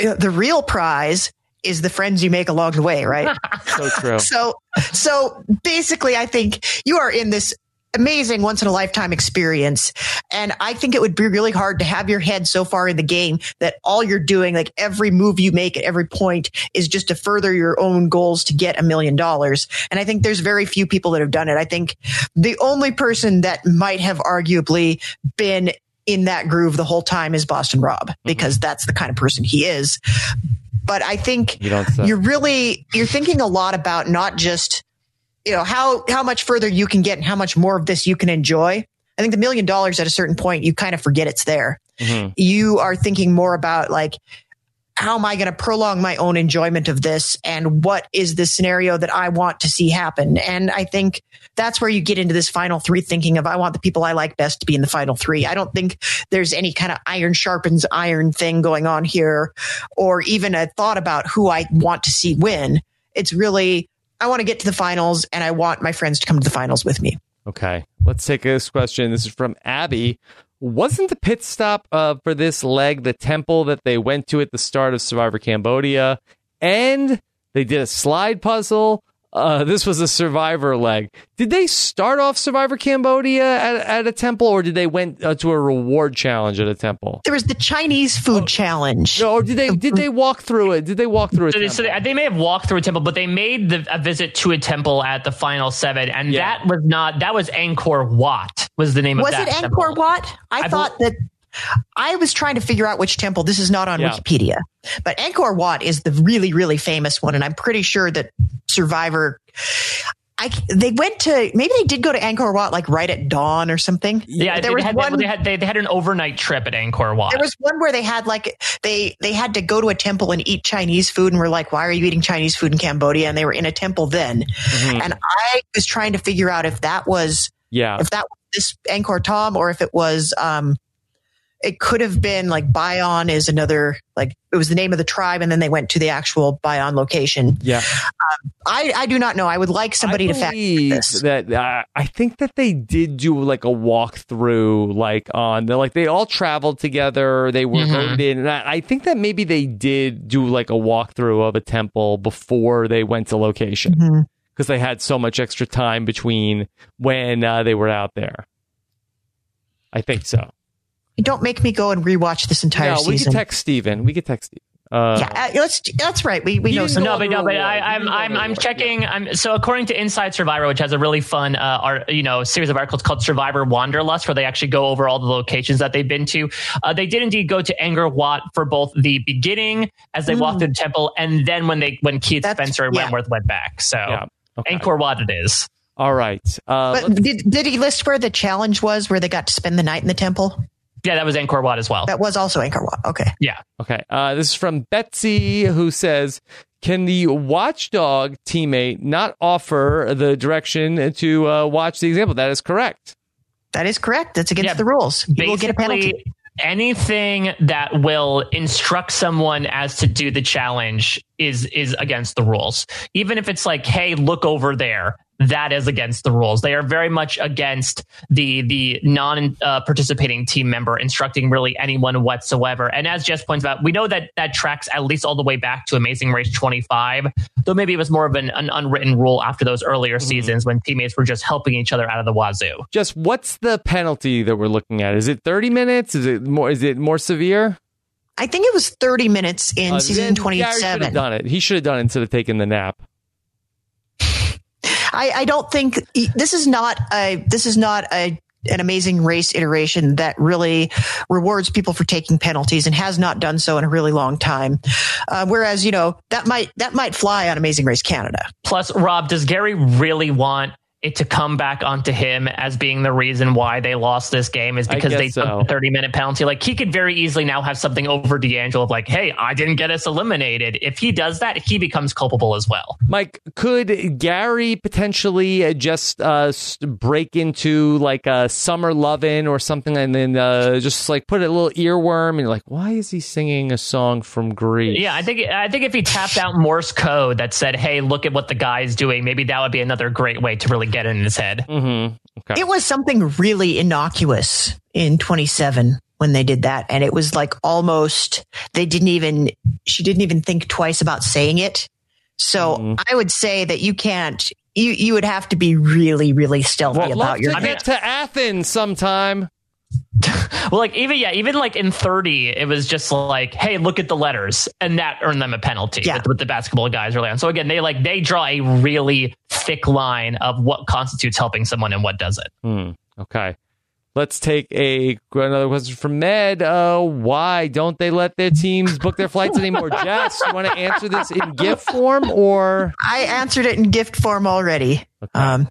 uh, the real prize is the friends you make along the way, right? So true. so so basically i think you are in this amazing once in a lifetime experience and i think it would be really hard to have your head so far in the game that all you're doing like every move you make at every point is just to further your own goals to get a million dollars and i think there's very few people that have done it i think the only person that might have arguably been in that groove the whole time is boston rob mm-hmm. because that's the kind of person he is but i think you you're really you're thinking a lot about not just you know how how much further you can get and how much more of this you can enjoy. I think the million dollars at a certain point you kind of forget it's there. Mhm. you are thinking more about like how am i going to prolong my own enjoyment of this? And what is the scenario that i want to see happen? And i think that's where you get into this final three thinking of i want the people i like best to be in the final three. I don't think there's any kind of iron sharpens iron thing going on here or even a thought about who i want to see win. It's really i want to get to the finals and i want my friends to come to the finals with me. Okay, let's take this question. This is from Abby. Wasn't the pit stop uh, for this leg the temple that they went to at the start of Survivor Cambodia? And they did a slide puzzle. Uh, this was a Survivor leg. Did they start off Survivor Cambodia at, at a temple, or did they went uh, to a reward challenge at a temple? there was the chinese food challenge No, or did they did they walk through it? Did they walk through a So they, so they, they may have walked through a temple, but they made the, a visit to a temple at the final seven, and Yeah. that was not that was Angkor Wat was the name was of that. Was it temple. Angkor Wat? I, I thought that I was trying to figure out which temple. This is not on Yeah. Wikipedia, but Angkor Wat is the really, really famous one, and I'm pretty sure that Survivor. I they went to maybe they did go to Angkor Wat like right at dawn or something. Yeah, there they, was had, one. they had they, they had an overnight trip at Angkor Wat. there was one where they had like they they had to go to a temple and eat Chinese food, and we're like, why are you eating Chinese food in Cambodia? And they were in a temple then, Mhm. and I was trying to figure out if that was yeah. if that was this Angkor Thom or if it was um it could have been like Bayon is another like it was the name of the tribe, and then they went to the actual Bayon location. Yeah. I I do not know. I would like somebody I to fact check this. that uh, I think that they did do like a walkthrough, like on the like they all traveled together. They were Mhm. voted in, and I, I think that maybe they did do like a walkthrough of a temple before they went to location Mhm. because they had so much extra time between when uh, they were out there. I think so. Don't make me go and rewatch this entire No, we season. could text Steven. We could text Steven. Uh, yeah, uh, let's. That's right. We we know some. No, but no, but. I, He I'm didn't go on I'm I'm reward. checking. I'm so according to Inside Survivor, which has a really fun uh, art, you know, series of articles called Survivor Wanderlust, where they actually go over all the locations that they've been to. Uh, they did indeed go to Angkor Wat for both the beginning as they walked through the temple, and then when they when Keith That's- Spencer and yeah. Wentworth went back. So Yeah. Okay. Angkor Wat it is. All right. Uh, But did did he list where the challenge was, where they got to spend the night in the temple? Yeah, that was Angkor Wat as well. That was also Angkor Wat. Okay. yeah. Okay. Uh, this is from Betsy, who says, "Can the watchdog teammate not offer the direction to uh, watch the example?" That is correct. That is correct. That's against Yeah, the rules. You will get a penalty. Anything that will instruct someone as to do the challenge is is against the rules. Even if it's like, hey, look over there. That is against the rules. They are very much against the the non uh, participating team member instructing really anyone whatsoever. And as Jess points out, we know that that tracks at least all the way back to Amazing Race 25. Though maybe it was more of an, an unwritten rule after those earlier seasons when teammates were just helping each other out of the wazoo. Just what's the penalty that we're looking at? Is it thirty minutes? Is it more? Is it more severe? I think it was 30 minutes in Uh, season then Gary should have 27. done it. He should have done it instead of taking the nap. I, I don't think this is not a this is not a an amazing race iteration that really rewards people for taking penalties and has not done so in a really long time. Uh, whereas you know that might that might fly on Amazing Race Canada. Plus, Rob, does Gary really want it to come back onto him as being the reason why they lost this game is because they guess took so. the 30 minute penalty? Like, he could very easily now have something over D'Angelo of like, hey, I didn't get us eliminated. If he does that, he becomes culpable as well. Mike, could Gary potentially uh, just uh, break into like a summer lovin' or something, and then uh, just like put a little earworm and you're like, why is he singing a song from Grease? Yeah, I think I think if he tapped out Morse code that said, "Hey, look at what the guy is doing," maybe that would be another great way to really get in his head. Mm-hmm. Okay. It was something really innocuous in 27 when they did that. And it was like almost, they didn't even, she didn't even think twice about saying it. So Mhm. I would say that you can't, you, you would have to be really, really stealthy Well, love about to your. get to Athens sometime. Well, like even yeah, even like in thirty, it was just like, hey, look at the letters, and that earned them a penalty. Yeah. With, with the basketball guys early on. So again, they like they draw a really thick line of what constitutes helping someone and what doesn't. Hmm. Okay. Let's take a another question from Med. Uh, why don't they let their teams book their flights anymore? Jess, you want to answer this in gift form or? I answered it in gift form already. Okay. Um,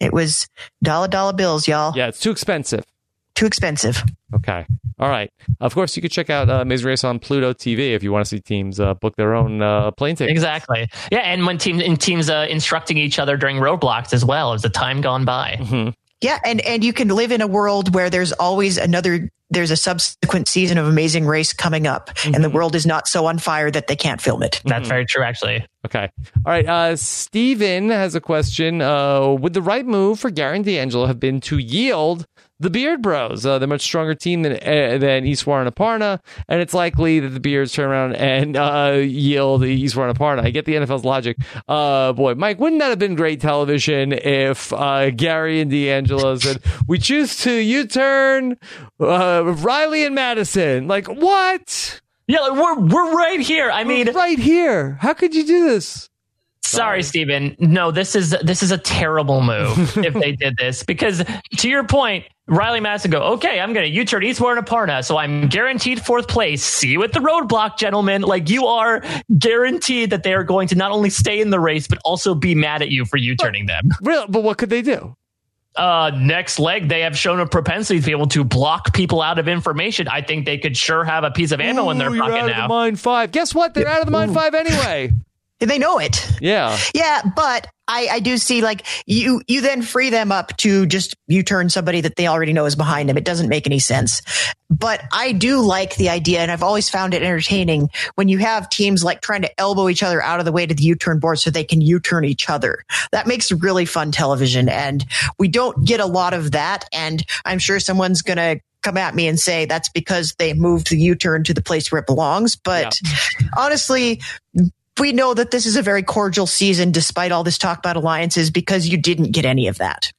it was dollar dollar bills, y'all. yeah, it's too expensive. Too expensive. Okay. All right. Of course, you could check out uh, Amazing Race on Pluto TV if you want to see teams uh, book their own uh, plane tickets. Exactly. Yeah, and when teams in teams uh, instructing each other during roadblocks as well as the time gone by. Mm-hmm. Yeah, and and you can live in a world where there's always another there's a subsequent season of Amazing Race coming up and the world is not so on fire that they can't film it. That's very true, actually. Okay. All right. Uh, Steven has a question. Uh, would the right move for Gary and D'Angelo have been to yield the Beard Bros? Uh, they're a much stronger team than uh, than Eswar and Aparna, and it's likely that the Beards turn around and uh, yield Eswar and Aparna. I get the NFL's logic. Uh, boy, Mike, wouldn't that have been great television if uh, Gary and D'Angelo said, "We choose to U-turn uh, Riley and Madison"? Like what? Yeah, like, we're we're right here. I mean, We're right here. How could you do this? Sorry, Steven. No, this is this is a terrible move if they did this because to your point, Riley Madison go, okay, I'm going to U-turn Eswar and Aparna, so I'm guaranteed fourth place. See you at the roadblock, gentlemen. Like you are guaranteed that they are going to not only stay in the race but also be mad at you for U-turning them. Real, but what could they do? Uh, next leg, they have shown a propensity to be able to block people out of information. I think they could sure have a piece of ammo in their Ooh, pocket now. the mine five. Guess what? They're out of the mine five anyway. They know it. Yeah. Yeah, but I, I do see like you you then free them up to just you turn somebody that they already know is behind them. It doesn't make any sense. But I do like the idea, and I've always found it entertaining when you have teams like trying to elbow each other out of the way to the U-turn board so they can U-turn each other. That makes really fun television, and we don't get a lot of that. And I'm sure someone's gonna come at me and say that's because they moved the U-turn to the place where it belongs. But honestly, we know that this is a very cordial season despite all this talk about alliances because you didn't get any of that.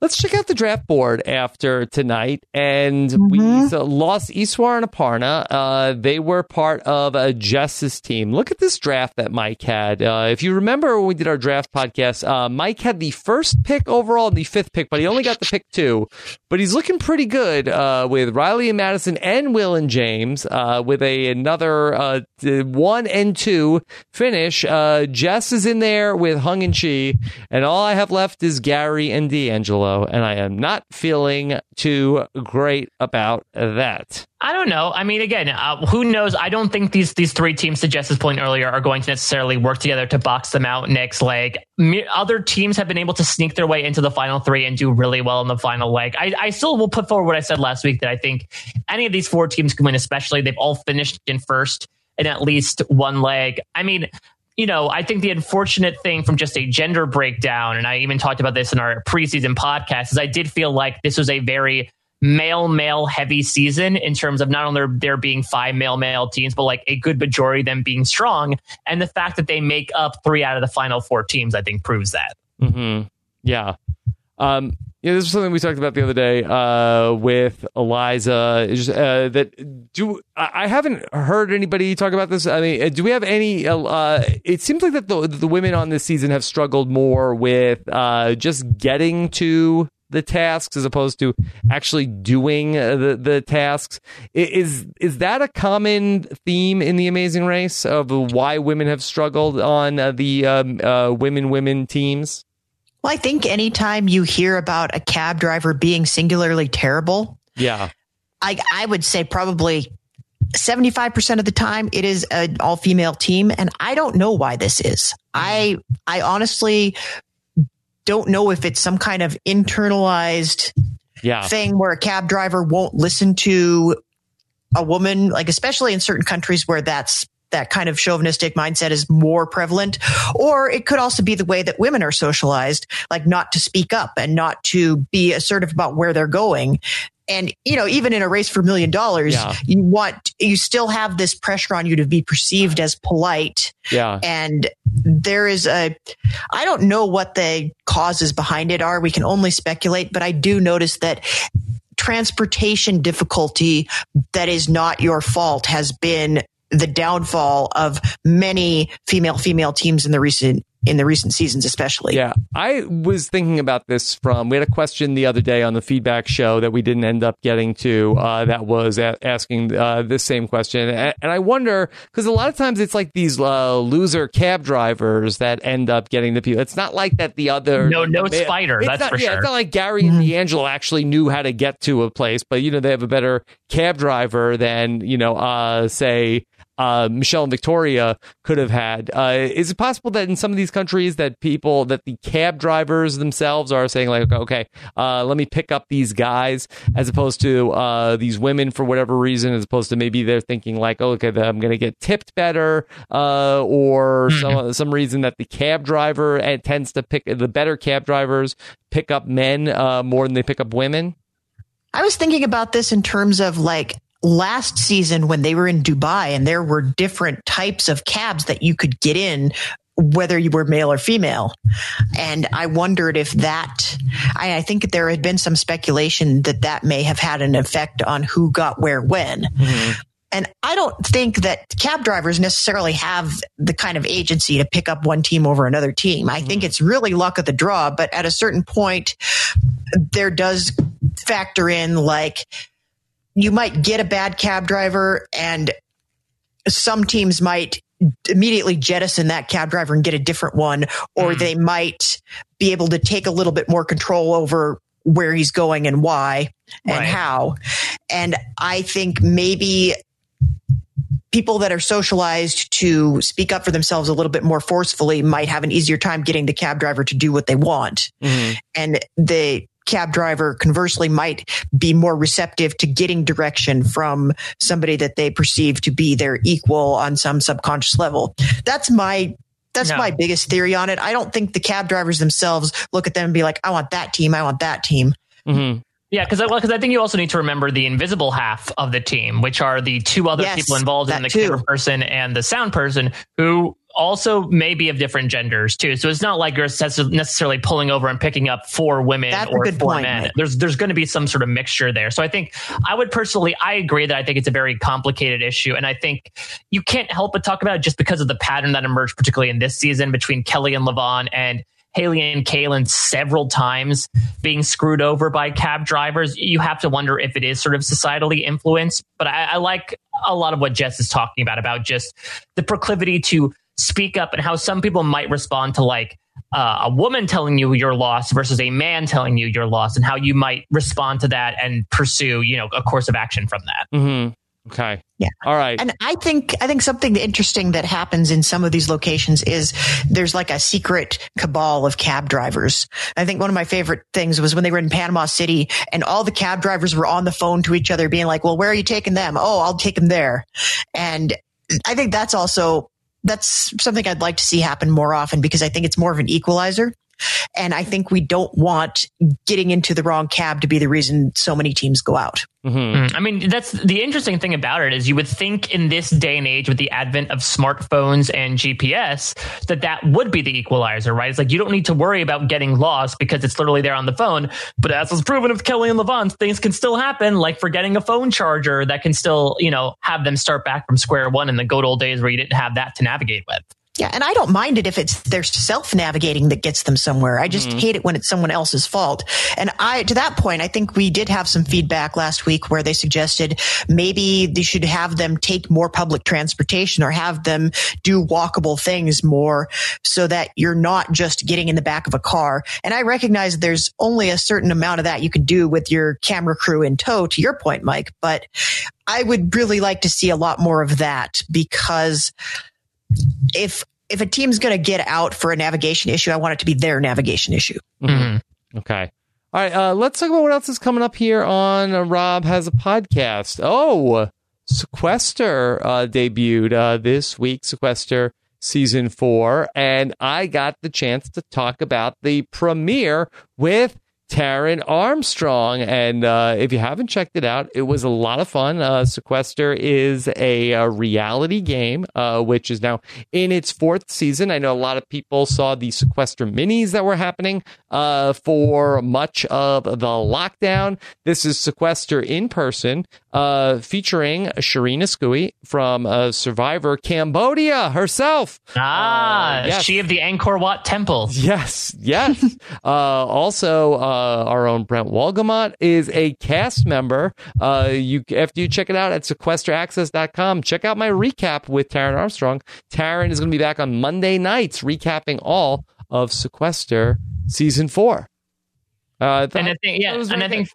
Let's check out the draft board after tonight. And we so lost Eswar and Aparna. Uh, they were part of a Jess's team. Look at this draft that Mike had. Uh, if you remember when we did our draft podcast, uh, Mike had the first pick overall and the fifth pick, but he only got the pick two. But he's looking pretty good uh, with Riley and Madison and Will and James uh, with a another uh, one and two finish. Uh, Jess is in there with Hung and Chi, and all I have left is Gary and D'Angelo, and I am not feeling too great about that. I don't know. I mean, again, uh, who knows? I don't think these these three teams, to Jess's point earlier, are going to necessarily work together to box them out next leg. Me- Other teams have been able to sneak their way into the final three and do really well in the final leg. I, I still will put forward what I said last week that I think any of these four teams can win, especially they've all finished in first in at least one leg. I mean, you know, I think the unfortunate thing from just a gender breakdown, and I even talked about this in our preseason podcast, is I did feel like this was a very male male heavy season in terms of not only there, being five male male teams, but like a good majority of them being strong. And the fact that they make up three out of the final four teams, I think proves that. hmm Yeah. Um, yeah, this is something we talked about the other day uh, with Eliza. Uh, that do I haven't heard anybody talk about this. I mean, uh, do we have any? Uh, it seems like that the the women on this season have struggled more with uh, just getting to the tasks as opposed to actually doing uh, the the tasks. Is is that a common theme in the Amazing Race of why women have struggled on uh, the um, uh, women women teams? Well, I think anytime you hear about a cab driver being singularly terrible, Yeah. I, I would say probably 75% of the time it is an all female team. And I don't know why this is. I, I honestly don't know if it's some kind of internalized Yeah. thing where a cab driver won't listen to a woman, like especially in certain countries where that's that kind of chauvinistic mindset is more prevalent. Or it could also be the way that women are socialized, like not to speak up and not to be assertive about where they're going. And, you know, even in a race for a million dollars, Yeah. you want, you still have this pressure on you to be perceived as polite Yeah. and there is a i don't know what the causes behind it are we can only speculate but i do notice that transportation difficulty that is not your fault has been the downfall of many female female teams in the recent in the recent seasons especially Yeah, I was thinking about this from. We had a question the other day on the feedback show that we didn't end up getting to. Uh, that was a- asking uh, this same question, and, and I wonder because a lot of times it's like these uh, loser cab drivers that end up getting the people. It's not like that the other No- no the- spider, it's that's not, for yeah, sure. It's not like Gary and D'Angelo actually knew how to get to a place, but you know they have a better cab driver than you know, uh, say uh, Michelle and Victoria could have had. Uh, is it possible that in some of these countries that people that the cab drivers themselves are saying like, okay, uh, let me pick up these guys as opposed to uh, these women for whatever reason, as opposed to maybe they're thinking like, oh, okay, I'm going to get tipped better, uh, or some some reason that the cab driver uh, tends to pick the better cab drivers pick up men uh, more than they pick up women. I was thinking about this in terms of like last season when they were in Dubai and there were different types of cabs that you could get in whether you were male or female. And I wondered if that, I, I think there had been some speculation that that may have had an effect on who got where when. Mm-hmm. And I don't think that cab drivers necessarily have the kind of agency to pick up one team over another team. I think mm-hmm. it's really luck of the draw, but at a certain point, there does factor in like you might get a bad cab driver and some teams might immediately jettison that cab driver and get a different one or mm. they might be able to take a little bit more control over where he's going and why and Right. how and i think maybe people that are socialized to speak up for themselves a little bit more forcefully might have an easier time getting the cab driver to do what they want. Mm-hmm. And the cab driver conversely might be more receptive to getting direction from somebody that they perceive to be their equal on some subconscious level. That's my that's No. my biggest theory on it. I don't think the cab drivers themselves look at them and be like, I want that team, I want that team. Mhm. Yeah, because I, well, 'cause I think you also need to remember the invisible half of the team, which are the two other Yes, people involved in the too. camera person and the sound person, who also may be of different genders too. So it's not like you're necessarily pulling over and picking up four women That's or four point, men. Mike. There's there's going to be some sort of mixture there. So I think I would personally, I agree that I think it's a very complicated issue, and I think you can't help but talk about it just because of the pattern that emerged, particularly in this season between Kelly and LeVon and Haley and Kaylin several times being screwed over by cab drivers. You have to wonder if it is sort of societally influenced. But I, I like a lot of what Jess is talking about, about just the proclivity to speak up and how some people might respond to like uh, a woman telling you you're lost versus a man telling you you're lost and how you might respond to that and pursue, you know, a course of action from that. Mhm. Okay. Yeah. All right. And I think I think something interesting that happens in some of these locations is there's like a secret cabal of cab drivers. I think one of my favorite things was when they were in Panama City and all the cab drivers were on the phone to each other being like, "Well, where are you taking them?" "Oh, I'll take them there." And I think that's also that's something I'd like to see happen more often because I think it's more of an equalizer. And I think we don't want getting into the wrong cab to be the reason so many teams go out. Mhm. I mean, that's the interesting thing about it is you would think in this day and age with the advent of smartphones and GPS that that would be the equalizer, right? It's like you don't need to worry about getting lost because it's literally there on the phone. But as was proven with Kelly and LeVon, things can still happen, like forgetting a phone charger that can still, you know, have them start back from square one in the good old days where you didn't have that to navigate with. Yeah, and I don't mind it if it's their self navigating that gets them somewhere. I just mm-hmm. hate it when it's someone else's fault. And I, to that point, I think we did have some feedback last week where they suggested maybe they should have them take more public transportation or have them do walkable things more so that you're not just getting in the back of a car. And I recognize there's only a certain amount of that you can do with your camera crew in tow, to your point, Mike, but I would really like to see a lot more of that because if if a team's going to get out for a navigation issue, I want it to be their navigation issue. Mhm. Okay. All right. Uh, let's talk about what else is coming up here on uh, Rob Has a Podcast. Oh, Sequester uh, debuted uh, this week, Sequester season four. And I got the chance to talk about the premiere with Taryn Armstrong. And uh, if you haven't checked it out, it was a lot of fun. Uh, Sequester is a, uh reality game, uh, which is now in its fourth season. I know a lot of people saw the Sequester minis that were happening uh, for much of the lockdown. This is Sequester in person, uh, featuring Shirin Oskooi from uh, Survivor Cambodia herself. Ah, Uh, yes. she of the Angkor Wat Temple. Yes, yes. uh, also, uh, our own Brent Walgamot is a cast member. Uh, you after you check it out at sequesteraccess.com, check out my recap with Taryn Armstrong. Taryn is going to be back on Monday nights, recapping all of Sequester season four. Uh, and I think, yeah, and I think,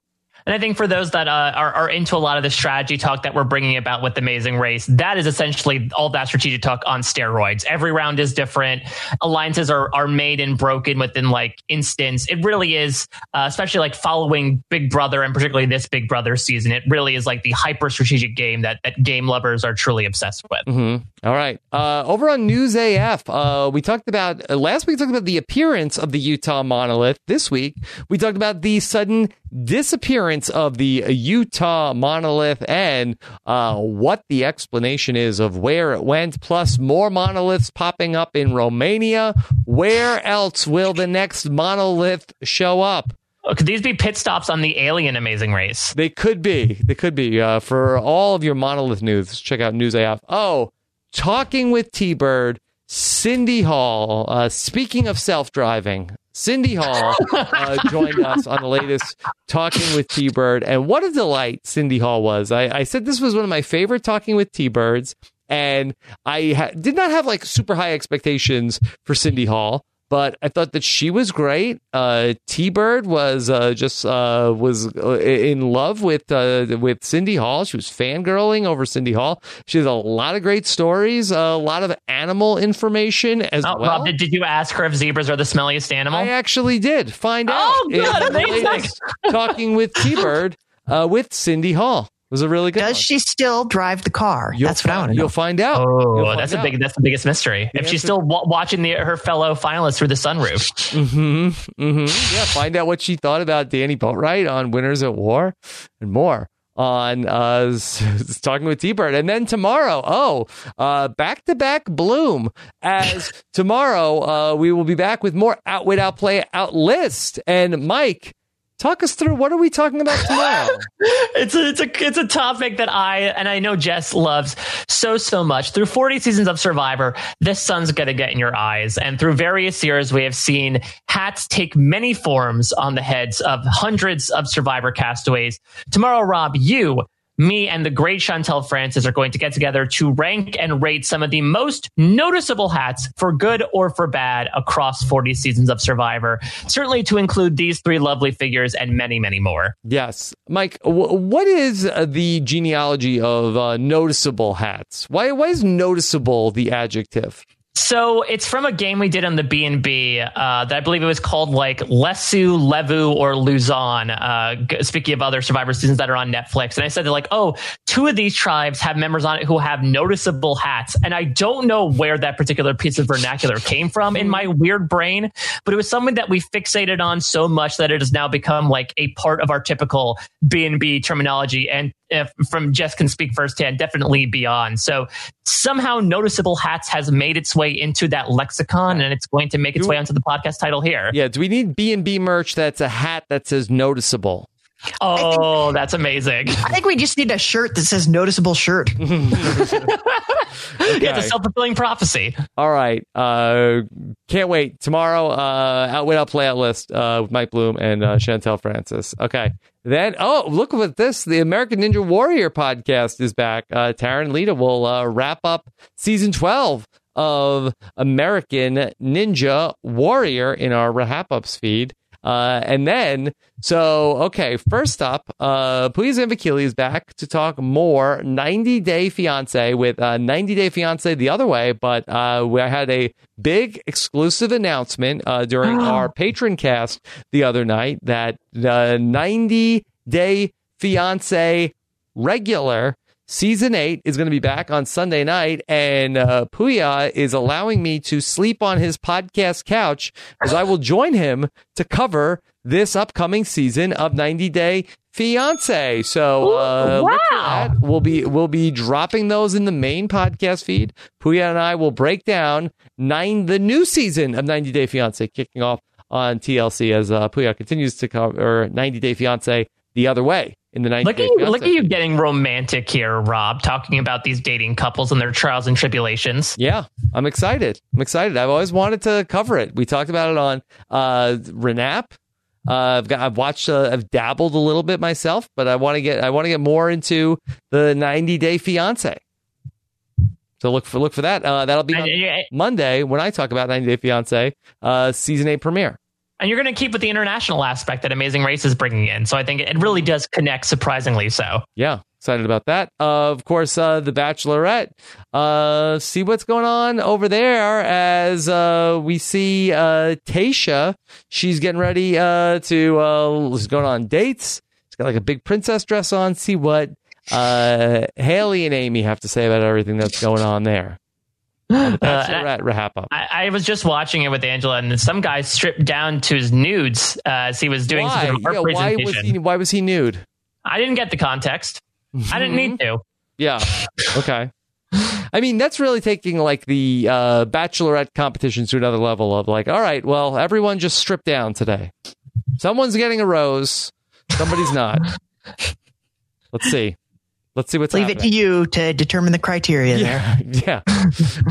and I think for those that uh, are, are into a lot of the strategy talk that we're bringing about with Amazing Race, that is essentially all that strategic talk on steroids. Every round is different. Alliances are are made and broken within like instance. It really is, uh, especially like following Big Brother and particularly this Big Brother season. It really is like the hyper strategic game that that game lovers are truly obsessed with. Mhm. All right. Uh, over on News AF, uh, we talked about uh, last week. We talked about the appearance of the Utah monolith. This week, we talked about the sudden disappearance of the Utah monolith and uh, what the explanation is of where it went. Plus, more monoliths popping up in Romania. Where else will the next monolith show up? Oh, Could these be pit stops on the alien Amazing Race? They could be. They could be. Uh, for all of your monolith news, check out News AF. Oh, talking with T Bird, Cindy Hall. Uh, speaking of self driving, Cindy Hall uh, joined us on the latest Talking with T Bird. And what a delight Cindy Hall was. I, I said this was one of my favorite Talking with T Birds. And I ha- did not have like super high expectations for Cindy Hall. But I thought that she was great. Uh, T Bird was uh, just uh, was uh, in love with uh, with Cindy Hall. She was fangirling over Cindy Hall. She has a lot of great stories, a lot of animal information as Oh, well. Rob, did, did you ask her if zebras are the smelliest animal? I actually did find out. Oh, good. Talking with T Bird uh, with Cindy Hall was a really good. Does one. she still drive the car? You'll That's what I want to You'll find out. Oh, You'll find that's a big. That's the biggest mystery. if she's still wa- watching the, her fellow finalists through the sunroof, hmm hmm Yeah, find out what she thought about Danni Boatwright on Winners at War and more on uh s- s- talking with T-Bird. And then tomorrow, oh, uh back to back bloom as tomorrow uh we will be back with more outwit outplay outlist. And Mike, talk us through what are we talking about tomorrow? it's a, it's a it's a topic that I and I know Jess loves so so much. Through 40 seasons of Survivor, this sun's gonna get in your eyes, and through various years, we have seen hats take many forms on the heads of hundreds of Survivor castaways. Tomorrow, Rob, you. Me and the great Chantel Francis are going to get together to rank and rate some of the most noticeable hats for good or for bad across 40 seasons of Survivor. Certainly to include these three lovely figures and many, many more. Yes, Mike. W- what is uh, the genealogy of uh, noticeable hats? Why? Why is noticeable the adjective? So it's from a game we did on the B and B uh, that I believe it was called like Lesu, Levu, or Luzon. Uh, speaking of other Survivor seasons that are on Netflix, and I said they're like, oh, two of these tribes have members on it who have noticeable hats, and I don't know where that particular piece of vernacular came from in my weird brain, but it was something that we fixated on so much that it has now become like a part of our typical B and B terminology, and if from Jess can speak firsthand, definitely beyond. So somehow noticeable hats has made its way into that lexicon and it's going to make its way onto the podcast title here. Yeah. Do we need B and B merch that's a hat that says noticeable? Oh, that's amazing. I think we just need a shirt that says noticeable shirt. Yeah, it's a self fulfilling prophecy. All right. Uh, can't wait. Tomorrow, uh, Outwit Outplay Out list uh, with Mike Bloom and uh, Chantel Francis. Okay. Then, oh, look at this. The American Ninja Warrior podcast is back. Uh, Taryn Lita will uh, wrap up season 12 of American Ninja Warrior in our Rahap Ups feed. Uh, and then, so, okay, first up, uh, Please Vakili is back to talk more 90 Day Fiance with uh, 90 Day Fiance the other way. But uh, we had a big exclusive announcement uh, during our patron cast the other night that the 90 Day Fiance regular season eight is going to be back on Sunday night, and uh, Puya is allowing me to sleep on his podcast couch as I will join him to cover this upcoming season of 90 Day Fiance. So uh, look for wow. that. We'll be we'll be dropping those in the main podcast feed. Puya and I will break down nine the new season of 90 Day Fiance kicking off on TLC as uh, Puya continues to cover 90 Day Fiance the other way in the 90 Look at you, look at you getting romantic here, Rob, talking about these dating couples and their trials and tribulations. Yeah, I'm excited. I'm excited. I've always wanted to cover it. We talked about it on uh, Renap. Uh, I've got, I've watched, uh, I've dabbled a little bit myself, but I want to get, I want to get more into the 90 Day Fiance. So look for look for that. Uh, that'll be on Monday when I talk about 90 Day Fiance uh, season eight premiere. You're going to keep with the international aspect that Amazing Race is bringing in. So I think it really does connect surprisingly so. Yeah, excited about that. Uh, of course, uh, the Bachelorette. Uh, see what's going on over there as uh, we see uh, Tayshia. She's getting ready uh, to. Uh, going on dates. She's got like a big princess dress on. See what Haley and Amy have to say about everything that's going on there. Uh, wrap up. I, I was just watching it with Angela, and some guy stripped down to his nudes uh, as he was doing Why? some art Yeah, why presentation. was he? Why was he nude? I didn't get the context. I didn't need to. Yeah. Okay. I mean, that's really taking like the uh, bachelorette competitions to another level of like, all right, well, everyone just strip down today. Someone's getting a rose, somebody's not. Let's see. Let's see what's Leave it to you to determine the criteria there. Yeah.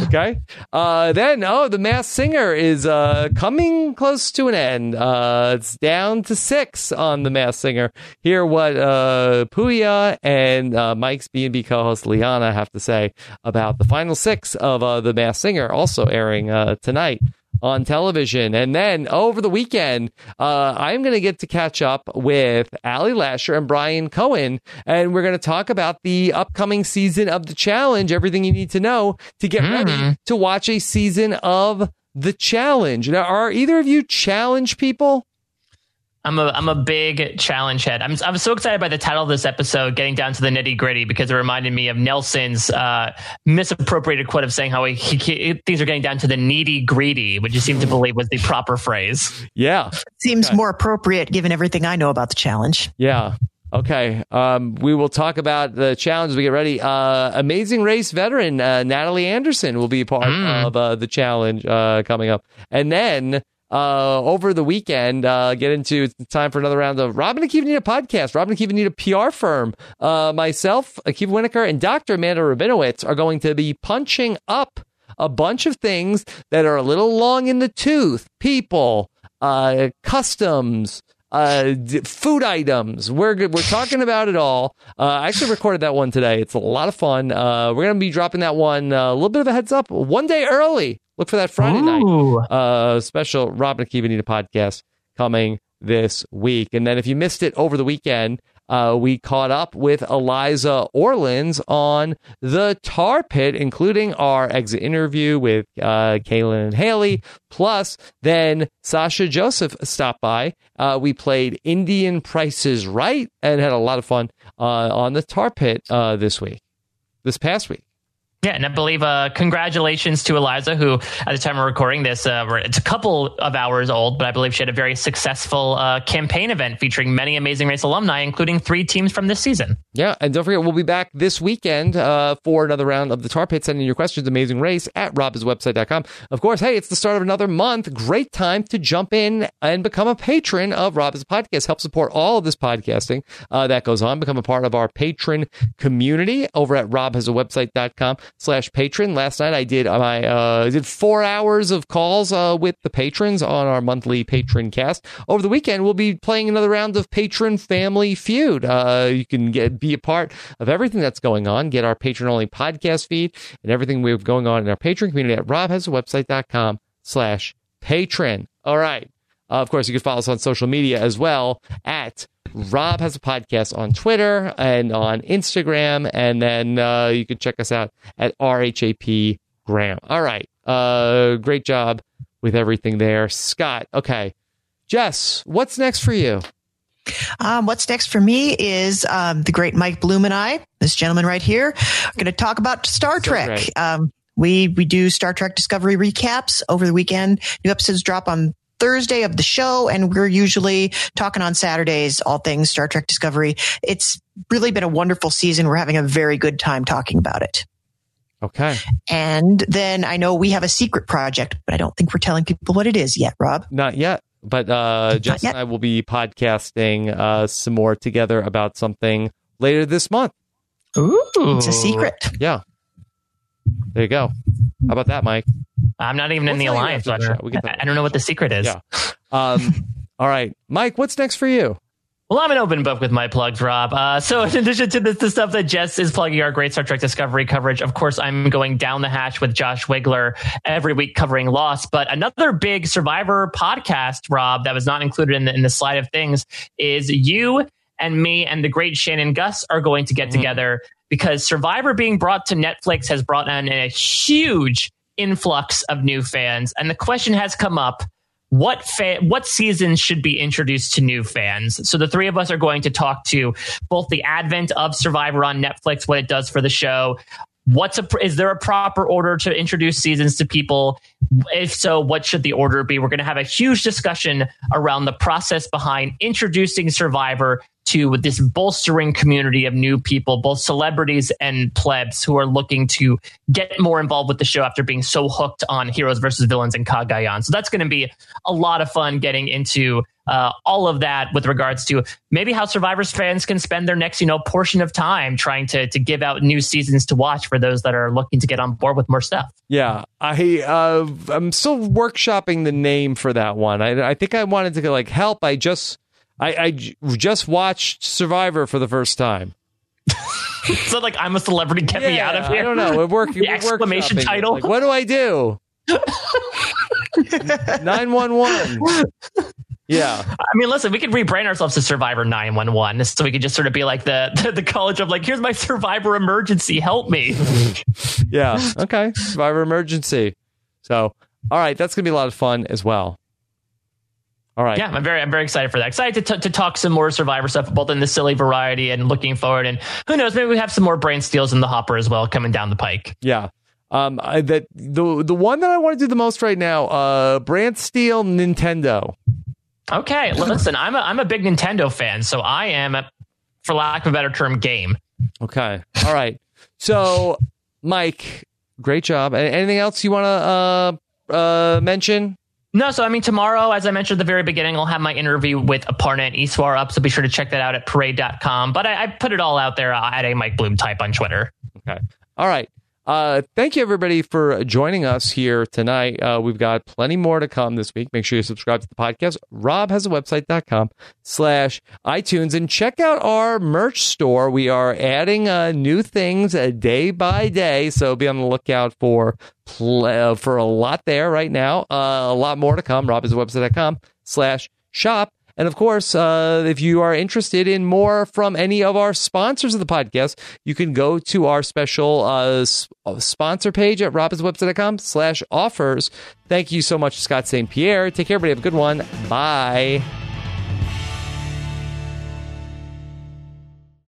okay. Uh, then, oh, the Masked Singer is uh, coming close to an end. Uh, it's down to six on the Masked Singer. Hear what uh, Puya and uh, Mike's B&B co-host Liana have to say about the final six of uh, the Masked Singer also airing uh, tonight on television. And then over the weekend, uh, I'm going to get to catch up with Ali Lasher and Brian Cohen, and we're going to talk about the upcoming season of The Challenge, everything you need to know to get Mm. ready to watch a season of The Challenge. Now, are either of you challenge people? I'm a I'm a big challenge head. I'm I'm so excited by the title of this episode, getting down to the nitty gritty, because it reminded me of Nelson's uh, misappropriated quote of saying how he, he, he- things are getting down to the needy greedy, which you seem to believe was the proper phrase. Yeah. Seems more appropriate given everything I know about the challenge. Yeah. Okay. Um, we will talk about the challenge as we get ready. Uh, amazing race veteran uh, Natalie Anderson will be part of uh, the challenge uh, coming up, and then. Uh, over the weekend, uh, get into time for another round of Robin and Akiva podcast. Robin and Akiva need PR firm. Uh, myself, Akiva Winokur, and Dr. Amanda Rabinowitz are going to be punching up a bunch of things that are a little long in the tooth. People, uh, customs, uh, d- food items. We're. We're talking about it all. Uh, I actually recorded that one today. It's a lot of fun. Uh, we're gonna be dropping that one uh, a little bit of a heads up, one day early. Look for that Friday night Ooh. uh, special Robin Akiva Need a podcast coming this week. And then if you missed it over the weekend, uh, we caught up with Eliza Orleans on the tar pit, including our exit interview with uh, Kaylin and Haley. Plus, then Sasha Joseph stopped by. Uh, we played Indian Prices Right and had a lot of fun uh, on the tar pit uh, this week, this past week. Yeah, and I believe uh, congratulations to Eliza, who at the time of recording this, uh, it's a couple of hours old, but I believe she had a very successful uh, campaign event featuring many Amazing Race alumni, including three teams from this season. Yeah, and don't forget, we'll be back this weekend uh, for another round of the Tar Pit. Sending your questions, Amazing Race at robhaswebsite.com. Of course, hey, it's the start of another month. Great time to jump in and become a patron of Rob Has a Podcast. Help support all of this podcasting uh, that goes on. Become a part of our patron community over at robhasawebsite.com slash patron. Last night I did my uh, did four hours of calls uh, with the patrons on our monthly patron cast. Over the weekend, we'll be playing another round of patron family feud. Uh, you can get be a part of everything that's going on. Get our patron only podcast feed and everything we have going on in our patron community at robhasawebsite.com slash patron. All right. Uh, of course, you can follow us on social media as well at Rob has a podcast on Twitter and on Instagram, and then uh, you can check us out at RHAP Graham. All right, uh, great job with everything there, Scott. Okay, Jess, what's next for you? Um, what's next for me is um, the great Mike Bloom and I, this gentleman right here, are going to talk about Star Trek. um, we we do Star Trek Discovery recaps over the weekend. New episodes drop on Thursday of the show, and we're usually talking on Saturdays all things Star Trek Discovery. It's really been a wonderful season. We're having a very good time talking about it. Okay, And then I know we have a secret project, but I don't think we're telling people what it is yet, Rob. not yet, but uh, Jess yet. and I will be podcasting uh, some more together about something later this month. Ooh. It's a secret. Yeah, there you go. How about that, Mike? I'm not even in the alliance. after the so I, show. We get don't- I don't know what the secret is. Yeah. Um, all right, Mike, what's next for you? Well, I'm an open book with my plugs, Rob. Uh, so, in addition to the, the stuff that Jess is plugging our great Star Trek Discovery coverage, of course, I'm going down the hatch with Josh Wigler every week covering Lost. But another big Survivor podcast, Rob, that was not included in the, in the slide of things is you and me and the great Shannon Guss are going to get together because Survivor being brought to Netflix has brought in a huge influx of new fans. And the question has come up what fa- what seasons should be introduced to new fans. So the three of us are going to talk to both the advent of Survivor on Netflix, what it does for the show. What's a is there a proper order to introduce seasons to people? If so, what should the order be? We're going to have a huge discussion around the process behind introducing Survivor to this bolstering community of new people, both celebrities and plebs who are looking to get more involved with the show after being so hooked on Heroes versus Villains and Cagayan. So that's going to be a lot of fun getting into uh, all of that with regards to maybe how Survivors fans can spend their next, you know, portion of time trying to to give out new seasons to watch for those that are looking to get on board with more stuff. Yeah, I uh, I'm still workshopping the name for that one. I I think I wanted to like help. I just I, I j- just watched Survivor for the first time. so like I'm a celebrity, get me out of here. I don't know. We're working. Exclamation title. Like, what do I do? 911. Yeah. I mean, listen, we could rebrand ourselves to Survivor 911 so we could just sort of be like the, the, the college of like, here's my survivor emergency. Help me. Yeah. Okay. Survivor emergency. So, all right. That's going to be a lot of fun as well. All right. Yeah, I'm very, I'm very excited for that. Excited to, t- to talk some more Survivor stuff, both in the silly variety and looking forward. And who knows, maybe we have some more brain steals in the hopper as well coming down the pike. Yeah. Um, I, that the the one that I want to do the most right now, uh, Brand Steel Nintendo. Okay, listen, I'm a, I'm a big Nintendo fan, so I am, a, for lack of a better term, game. Okay. All right. So, Mike, great job. Anything else you want to uh, uh, mention? No, so I mean, tomorrow, as I mentioned at the very beginning, I'll have my interview with Aparna and Eswar up, so be sure to check that out at parade.com. But I, I put it all out there uh, at a Mike Bloom type on Twitter. Okay. All right. Uh, thank you, everybody, for joining us here tonight. Uh, we've got plenty more to come this week. Make sure you subscribe to the podcast. Rob has a website.com slash iTunes and check out our merch store. We are adding uh, new things uh, day by day. So be on the lookout for uh, for a lot there right now. Uh, a lot more to come. Rob a website.com slash shop. And of course, uh, if you are interested in more from any of our sponsors of the podcast, you can go to our special uh, uh, sponsor page at robinswebsite.com slash offers. Thank you so much, Scott St. Pierre. Take care, everybody. Have a good one. Bye.